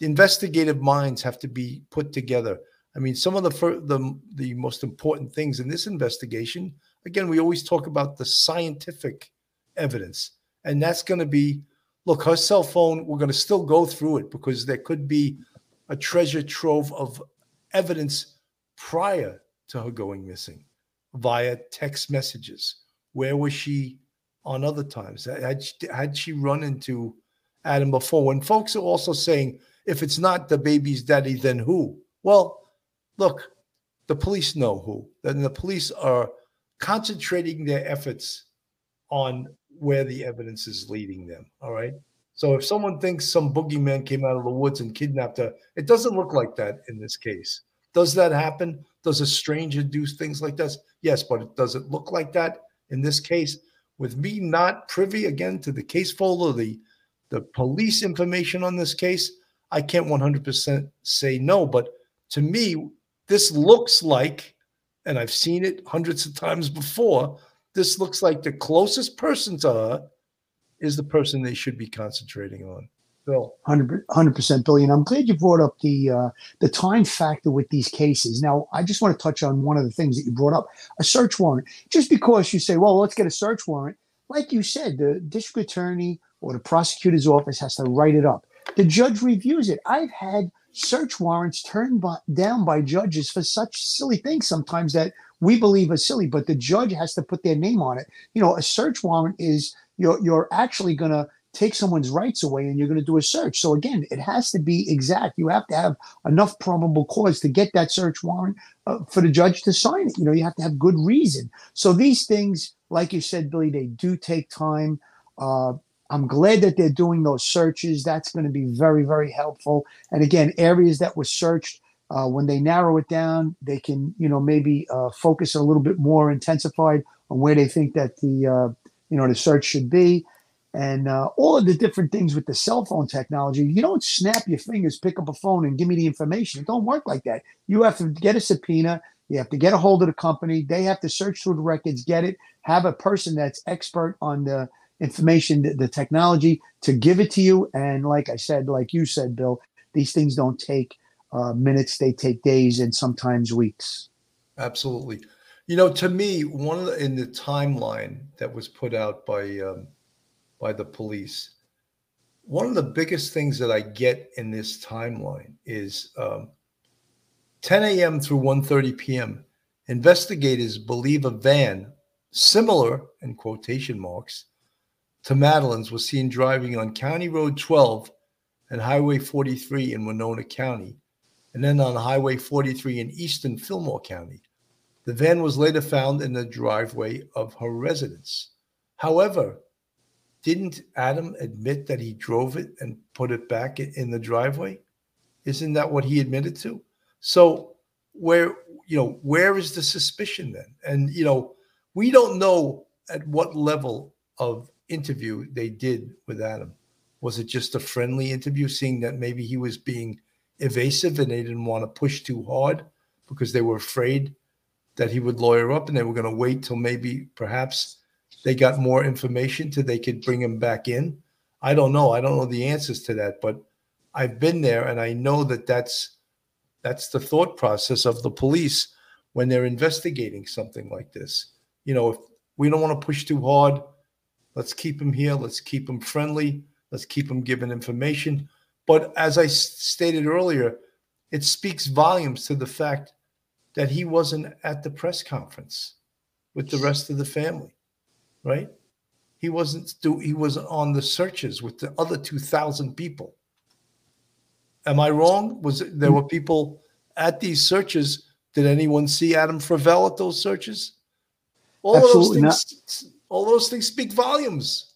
Investigative minds have to be put together. I mean, some of the fir- the the most important things in this investigation. Again, we always talk about the scientific evidence, and that's going to be look her cell phone. We're going to still go through it because there could be a treasure trove of evidence prior to her going missing via text messages. Where was she on other times? Had she, had she run into Adam before? When folks are also saying, if it's not the baby's daddy, then who? Well, look, the police know who. Then the police are concentrating their efforts on where the evidence is leading them. All right. So if someone thinks some boogeyman came out of the woods and kidnapped her, it doesn't look like that in this case. Does that happen? Does a stranger do things like this? Yes, but does it look like that in this case? With me not privy again to the case folder, the the police information on this case, I can't 100% say no. But to me, this looks like, and I've seen it hundreds of times before, this looks like the closest person to her is the person they should be concentrating on. Bill. 100 percent, Billy. And I'm glad you brought up the uh, the time factor with these cases. Now, I just want to touch on one of the things that you brought up: a search warrant. Just because you say, "Well, let's get a search warrant," like you said, the district attorney or the prosecutor's office has to write it up. The judge reviews it. I've had search warrants turned by, down by judges for such silly things sometimes that we believe are silly, but the judge has to put their name on it. You know, a search warrant is you're you're actually going to take someone's rights away and you're going to do a search. So again, it has to be exact. You have to have enough probable cause to get that search warrant uh, for the judge to sign it. You know, you have to have good reason. So these things, like you said, Billy, they do take time. Uh, I'm glad that they're doing those searches. That's going to be very, very helpful. And again, areas that were searched, uh, when they narrow it down, they can, you know, maybe uh, focus a little bit more intensified on where they think that the, uh, you know, the search should be and uh, all of the different things with the cell phone technology. You don't snap your fingers, pick up a phone, and give me the information. It don't work like that. You have to get a subpoena. You have to get a hold of the company. They have to search through the records, get it, have a person that's expert on the information, the, the technology to give it to you. And like I said, like you said, Bill, these things don't take uh, minutes; they take days and sometimes weeks. Absolutely. You know, to me, one of the, in the timeline that was put out by um, by the police, one of the biggest things that I get in this timeline is um, 10 a.m. through 1:30 p.m. Investigators believe a van similar in quotation marks to Madeline's was seen driving on County Road 12 and Highway 43 in Winona County, and then on Highway 43 in Eastern Fillmore County. The van was later found in the driveway of her residence. However, didn't Adam admit that he drove it and put it back in the driveway? Isn't that what he admitted to? So where you know where is the suspicion then? And you know we don't know at what level of interview they did with Adam. Was it just a friendly interview, seeing that maybe he was being evasive and they didn't want to push too hard because they were afraid that he would lawyer up and they were going to wait till maybe perhaps they got more information till they could bring him back in. I don't know. I don't know the answers to that, but I've been there and I know that that's that's the thought process of the police when they're investigating something like this. You know, if we don't want to push too hard, let's keep him here, let's keep him friendly, let's keep him giving information. But as I stated earlier, it speaks volumes to the fact that he wasn't at the press conference with the rest of the family, right? He wasn't do he was on the searches with the other 2000 people. Am I wrong? Was it, there were people at these searches? Did anyone see Adam Fravel at those searches? All Absolutely those things, not. all those things speak volumes.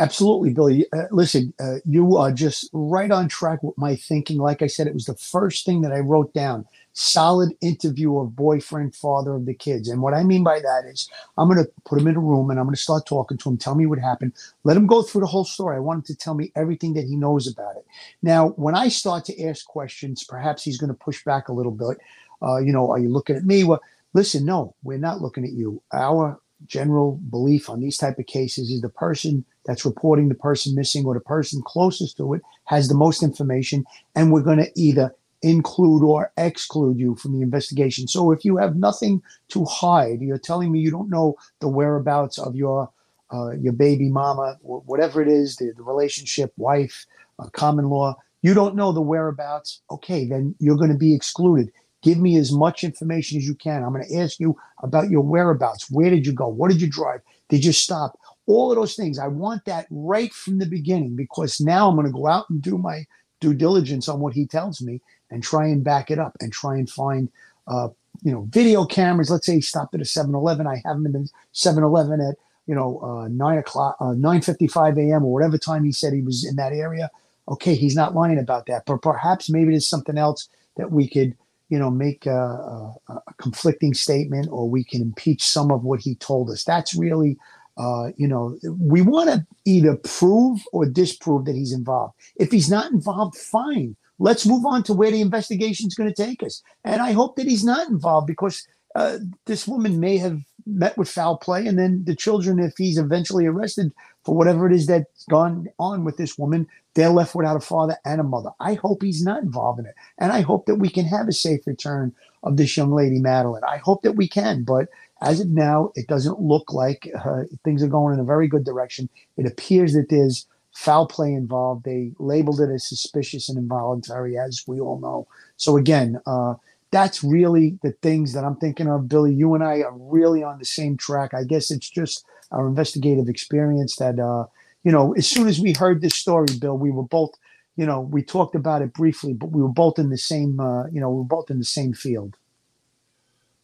Absolutely, Billy. Uh, listen, uh, you are just right on track with my thinking. Like I said, it was the first thing that I wrote down. Solid interview of boyfriend, father of the kids. And what I mean by that is, I'm going to put him in a room and I'm going to start talking to him, tell me what happened. Let him go through the whole story. I want him to tell me everything that he knows about it. Now, when I start to ask questions, perhaps he's going to push back a little bit. Uh, you know, are you looking at me? Well, listen, no, we're not looking at you. Our general belief on these type of cases is the person that's reporting the person missing or the person closest to it has the most information and we're going to either include or exclude you from the investigation so if you have nothing to hide you're telling me you don't know the whereabouts of your uh, your baby mama whatever it is the, the relationship wife uh, common law you don't know the whereabouts okay then you're going to be excluded Give me as much information as you can. I'm going to ask you about your whereabouts. Where did you go? What did you drive? Did you stop? All of those things. I want that right from the beginning because now I'm going to go out and do my due diligence on what he tells me and try and back it up and try and find, uh, you know, video cameras. Let's say he stopped at a 7-Eleven. I have him in the 7-Eleven at you know uh, nine o'clock, uh, 9:55 a.m. or whatever time he said he was in that area. Okay, he's not lying about that, but perhaps maybe there's something else that we could you know, make a, a, a, conflicting statement or we can impeach some of what he told us. That's really, uh, you know, we want to either prove or disprove that he's involved. If he's not involved, fine. Let's move on to where the investigation is going to take us. And I hope that he's not involved because uh, this woman may have met with foul play, and then the children, if he's eventually arrested for whatever it is that's gone on with this woman, they're left without a father and a mother. I hope he's not involved in it, and I hope that we can have a safe return of this young lady, Madeline. I hope that we can, but as of now, it doesn't look like uh, things are going in a very good direction. It appears that there's foul play involved. They labeled it as suspicious and involuntary, as we all know. So again. Uh, that's really the things that I'm thinking of. Billy, you and I are really on the same track. I guess it's just our investigative experience that, uh, you know, as soon as we heard this story, Bill, we were both, you know, we talked about it briefly, but we were both in the same, uh, you know, we were both in the same field.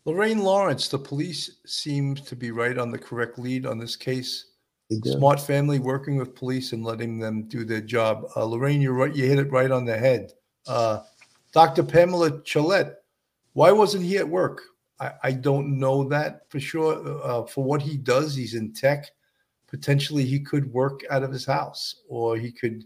Lorraine Lawrence, the police seems to be right on the correct lead on this case. Smart family working with police and letting them do their job. Uh, Lorraine, you're right. You hit it right on the head. Uh, Dr. Pamela Chollet why wasn't he at work? I, I don't know that for sure. Uh, for what he does, he's in tech. Potentially, he could work out of his house, or he could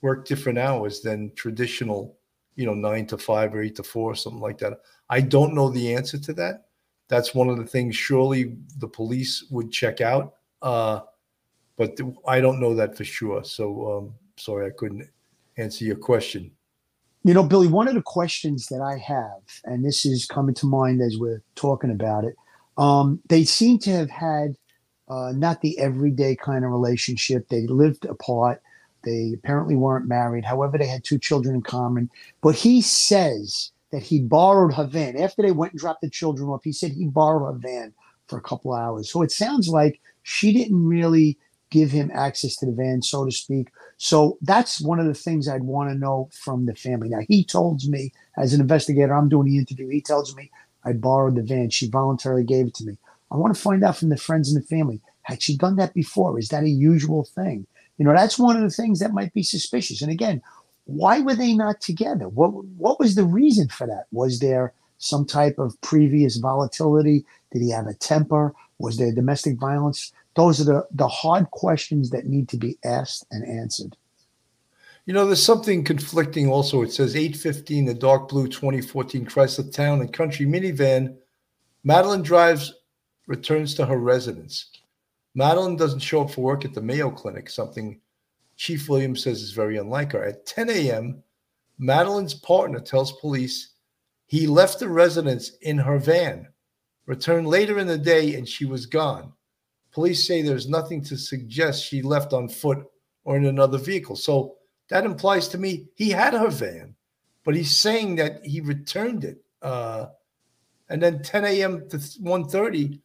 work different hours than traditional, you know, nine to five or eight to four, something like that. I don't know the answer to that. That's one of the things. Surely the police would check out, uh, but I don't know that for sure. So um, sorry, I couldn't answer your question. You know, Billy, one of the questions that I have, and this is coming to mind as we're talking about it, um, they seem to have had uh, not the everyday kind of relationship. They lived apart. They apparently weren't married. However, they had two children in common. But he says that he borrowed her van. After they went and dropped the children off, he said he borrowed her van for a couple hours. So it sounds like she didn't really give him access to the van, so to speak. So that's one of the things I'd want to know from the family. Now, he told me, as an investigator, I'm doing the interview, he tells me I borrowed the van. She voluntarily gave it to me. I want to find out from the friends and the family had she done that before? Is that a usual thing? You know, that's one of the things that might be suspicious. And again, why were they not together? What what was the reason for that? Was there some type of previous volatility? Did he have a temper? Was there domestic violence? Those are the, the hard questions that need to be asked and answered. You know, there's something conflicting also. It says 815, the dark blue 2014 Chrysler Town and Country minivan. Madeline drives, returns to her residence. Madeline doesn't show up for work at the Mayo Clinic, something Chief Williams says is very unlike her. At 10 a.m., Madeline's partner tells police he left the residence in her van, returned later in the day, and she was gone. Police say there's nothing to suggest she left on foot or in another vehicle. So that implies to me he had her van, but he's saying that he returned it. Uh, and then 10 a.m. to 1:30,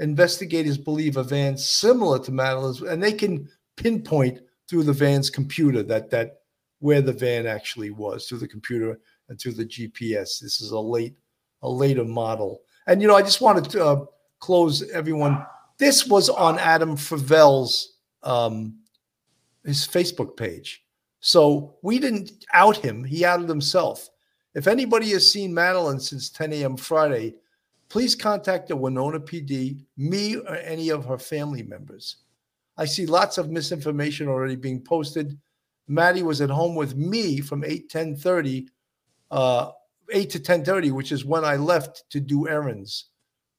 investigators believe a van similar to Madeline's, and they can pinpoint through the van's computer that that where the van actually was through the computer and through the GPS. This is a late a later model. And you know, I just wanted to uh, close everyone. This was on Adam Fravel's um, his Facebook page. So we didn't out him, he outed himself. If anybody has seen Madeline since 10 a.m. Friday, please contact the Winona PD, me, or any of her family members. I see lots of misinformation already being posted. Maddie was at home with me from 8 10 30, uh, 8 to 10 30, which is when I left to do errands.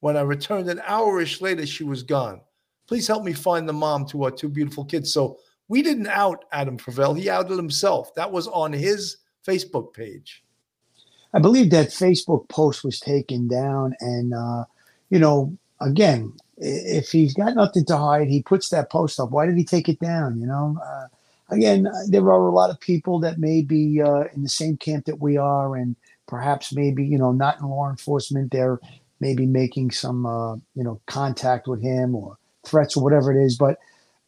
When I returned an hour-ish later, she was gone. Please help me find the mom to our two beautiful kids. So we didn't out Adam Fravel. He outed himself. That was on his Facebook page. I believe that Facebook post was taken down. And, uh, you know, again, if he's got nothing to hide, he puts that post up. Why did he take it down? You know, uh, again, there are a lot of people that may be uh, in the same camp that we are, and perhaps maybe, you know, not in law enforcement. They're maybe making some, uh, you know, contact with him or threats or whatever it is. But,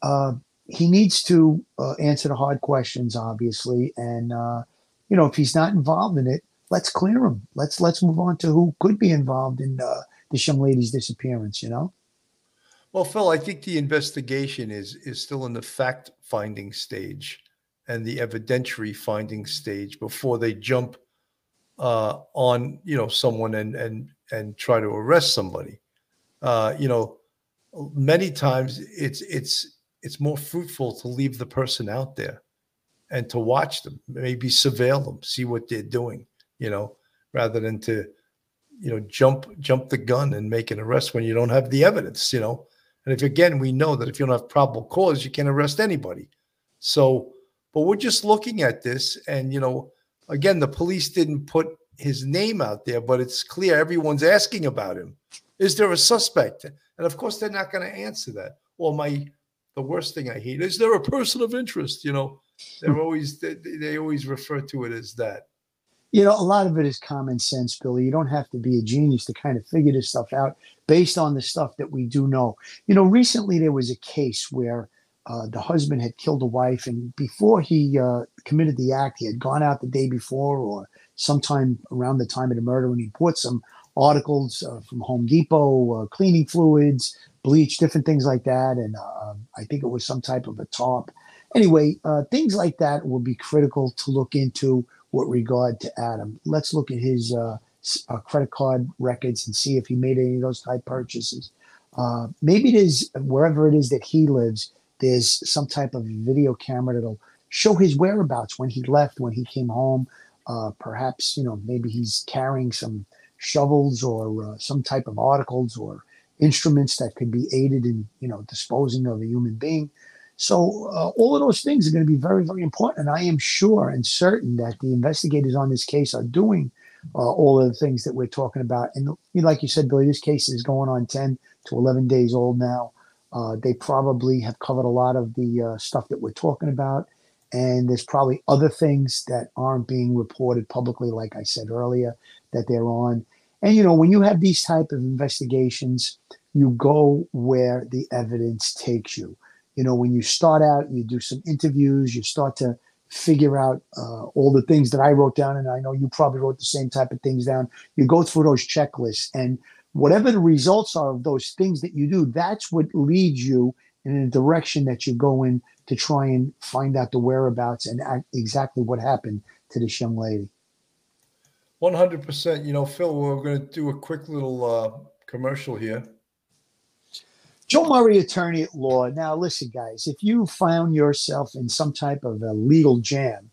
uh, he needs to uh, answer the hard questions, obviously, and uh, you know if he's not involved in it, let's clear him. Let's let's move on to who could be involved in uh, this young lady's disappearance. You know. Well, Phil, I think the investigation is is still in the fact finding stage and the evidentiary finding stage before they jump uh, on you know someone and and and try to arrest somebody. Uh, you know, many times it's it's it's more fruitful to leave the person out there and to watch them, maybe surveil them, see what they're doing, you know, rather than to, you know, jump jump the gun and make an arrest when you don't have the evidence, you know. And if again we know that if you don't have probable cause, you can't arrest anybody. So, but we're just looking at this, and you know, again, the police didn't put his name out there, but it's clear everyone's asking about him. Is there a suspect? And of course, they're not going to answer that. Well, my the worst thing I hate is there a person of interest? You know, they're always they, they always refer to it as that. You know, a lot of it is common sense, Billy. You don't have to be a genius to kind of figure this stuff out based on the stuff that we do know. You know, recently there was a case where uh, the husband had killed a wife, and before he uh, committed the act, he had gone out the day before or sometime around the time of the murder when he bought some articles uh, from Home Depot, uh, cleaning fluids, bleach, different things like that. And uh, I think it was some type of a top. Anyway, uh, things like that will be critical to look into with regard to Adam. Let's look at his uh, uh credit card records and see if he made any of those type purchases. Maybe it is wherever it is that he lives. There's some type of video camera that'll show his whereabouts when he left, when he came home. Uh, perhaps you know maybe he's carrying some shovels or some type of articles or instruments that could be aided in you know disposing of a human being. So uh, all of those things are going to be very very important and i am sure and certain that the investigators on this case are doing uh, all of the things that we're talking about. And like you said billy this case is going on 10 to 11 days old now. Uh, they probably have covered a lot of the uh, stuff that we're talking about and there's probably other things that aren't being reported publicly like i said earlier that they're on and you know, when you have these type of investigations, you go where the evidence takes you. You know, when you start out, you do some interviews, you start to figure out uh, all the things that I wrote down, and I know you probably wrote the same type of things down. You go through those checklists, and whatever the results are of those things that you do, that's what leads you in the direction that you go in to try and find out the whereabouts and exactly what happened to this young lady. One hundred percent. You know, Phil, we're going to do a quick little uh, commercial here. Joe Murray, attorney at law. Now, listen, guys, if you found yourself in some type of a legal jam,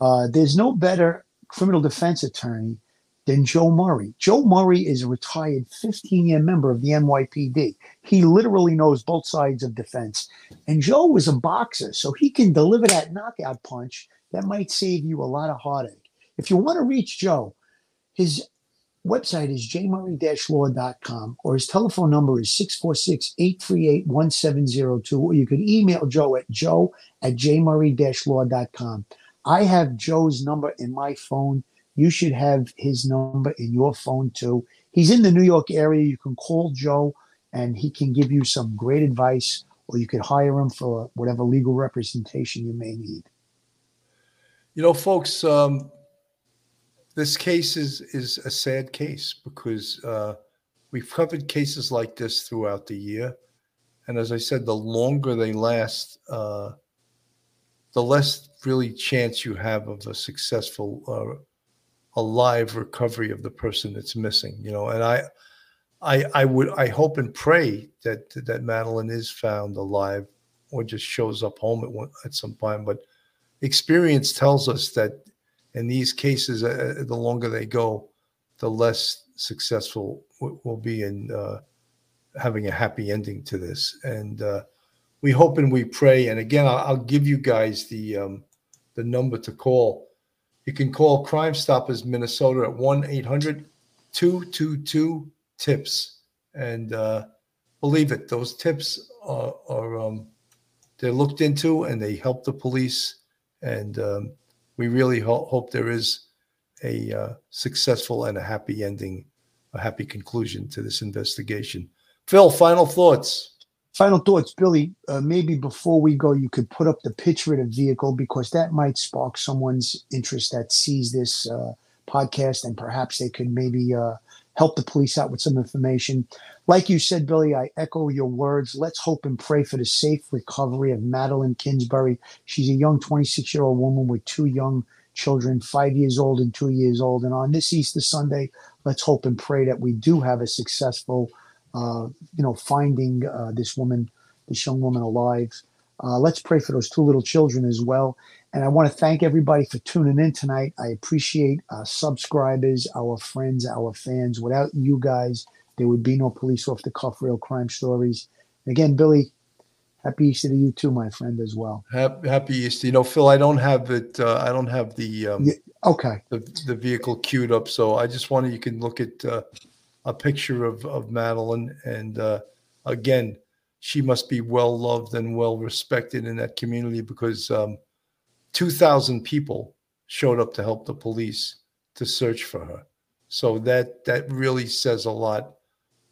uh, there's no better criminal defense attorney than Joe Murray. Joe Murray is a retired 15 year member of the NYPD. He literally knows both sides of defense. And Joe was a boxer, so he can deliver that knockout punch that might save you a lot of heartache. If you want to reach Joe, his website is jmurray-law.com or his telephone number is 646-838-1702 or you can email joe at joe at jmurray-law.com i have joe's number in my phone. You should have his number in your phone too. He's in the new york area. You can call joe and he can give you some great advice or you could hire him for whatever legal representation you may need You know, folks, um, this case is is a sad case because uh, we've covered cases like this throughout the year, and as I said, the longer they last, uh, the less really chance you have of a successful, uh, live recovery of the person that's missing. You know, and I, I, I would, I hope and pray that that Madeline is found alive or just shows up home at one at some time, but experience tells us that in these cases, uh, the longer they go, the less successful w- will be in uh, having a happy ending to this. And uh, we hope and we pray. And again, I'll, I'll give you guys the um, the number to call. You can call Crime Stoppers Minnesota at 1 800 222 TIPS. And uh, believe it, those tips are, are um, they're looked into and they help the police. And um, we really ho- hope there is a uh, successful and a happy ending, a happy conclusion to this investigation. Phil, final thoughts. Final thoughts, Billy. Uh, maybe before we go, you could put up the picture of the vehicle because that might spark someone's interest that sees this uh, podcast, and perhaps they could maybe uh, help the police out with some information. Like you said, Billy, I echo your words. Let's hope and pray for the safe recovery of Madeline Kingsbury. She's a young 26 year old woman with two young children, five years old and two years old. And on this Easter Sunday, let's hope and pray that we do have a successful uh, you know, finding uh, this woman, this young woman alive. Uh, let's pray for those two little children as well. And I want to thank everybody for tuning in tonight. I appreciate our subscribers, our friends, our fans. Without you guys, there would be no police off the cuff real crime stories. And again, Billy, happy Easter to you too, my friend, as well. Happy, happy Easter. You know, Phil, I don't have it. Uh, I don't have the um, Yeah, okay. the the vehicle queued up, so I just wanted you can look at uh, a picture of of Madeline, and uh, again, she must be well loved and well respected in that community because um, two thousand people showed up to help the police to search for her. So that that really says a lot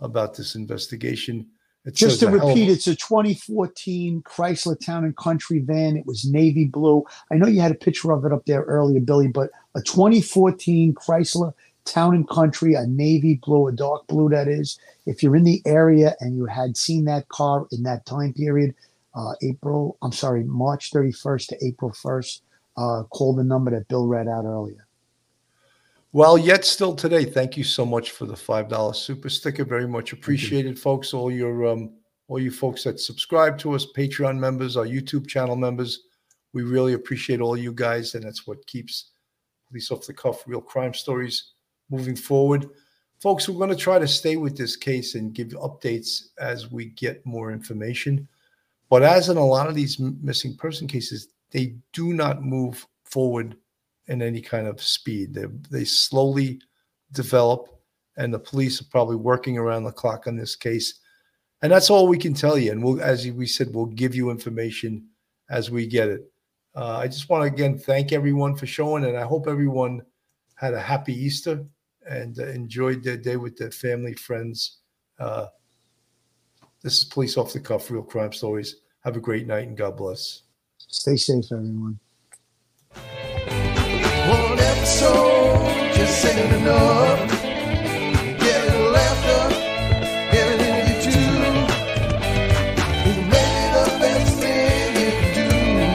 about this investigation. It Just to repeat, it's a 2014 Chrysler Town and Country van. It was navy blue. I know you had a picture of it up there earlier, Billy, but a 2014 Chrysler Town and Country, a navy blue, a dark blue that is. If you're in the area and you had seen that car in that time period, uh, April, I'm sorry, March 31st to April 1st, uh, call the number that Bill read out earlier. Well, yet still today, thank you so much for the five dollar super sticker. Very much appreciated, folks. All your um, all you folks that subscribe to us, Patreon members, our YouTube channel members, we really appreciate all you guys, and that's what keeps police off the cuff, real crime stories moving forward. Folks, we're going to try to stay with this case and give updates as we get more information. But as in a lot of these missing person cases, they do not move forward in any kind of speed. They, they slowly develop, and the police are probably working around the clock on this case. And that's all we can tell you. And we'll, as we said, we'll give you information as we get it. Uh, I just want to again thank everyone for showing, and I hope everyone had a happy Easter and uh, enjoyed their day with their family, friends. Uh, this is Police Off the Cuff, Real Crime Stories. Have a great night and God bless. Stay safe, everyone. One episode just ain't enough.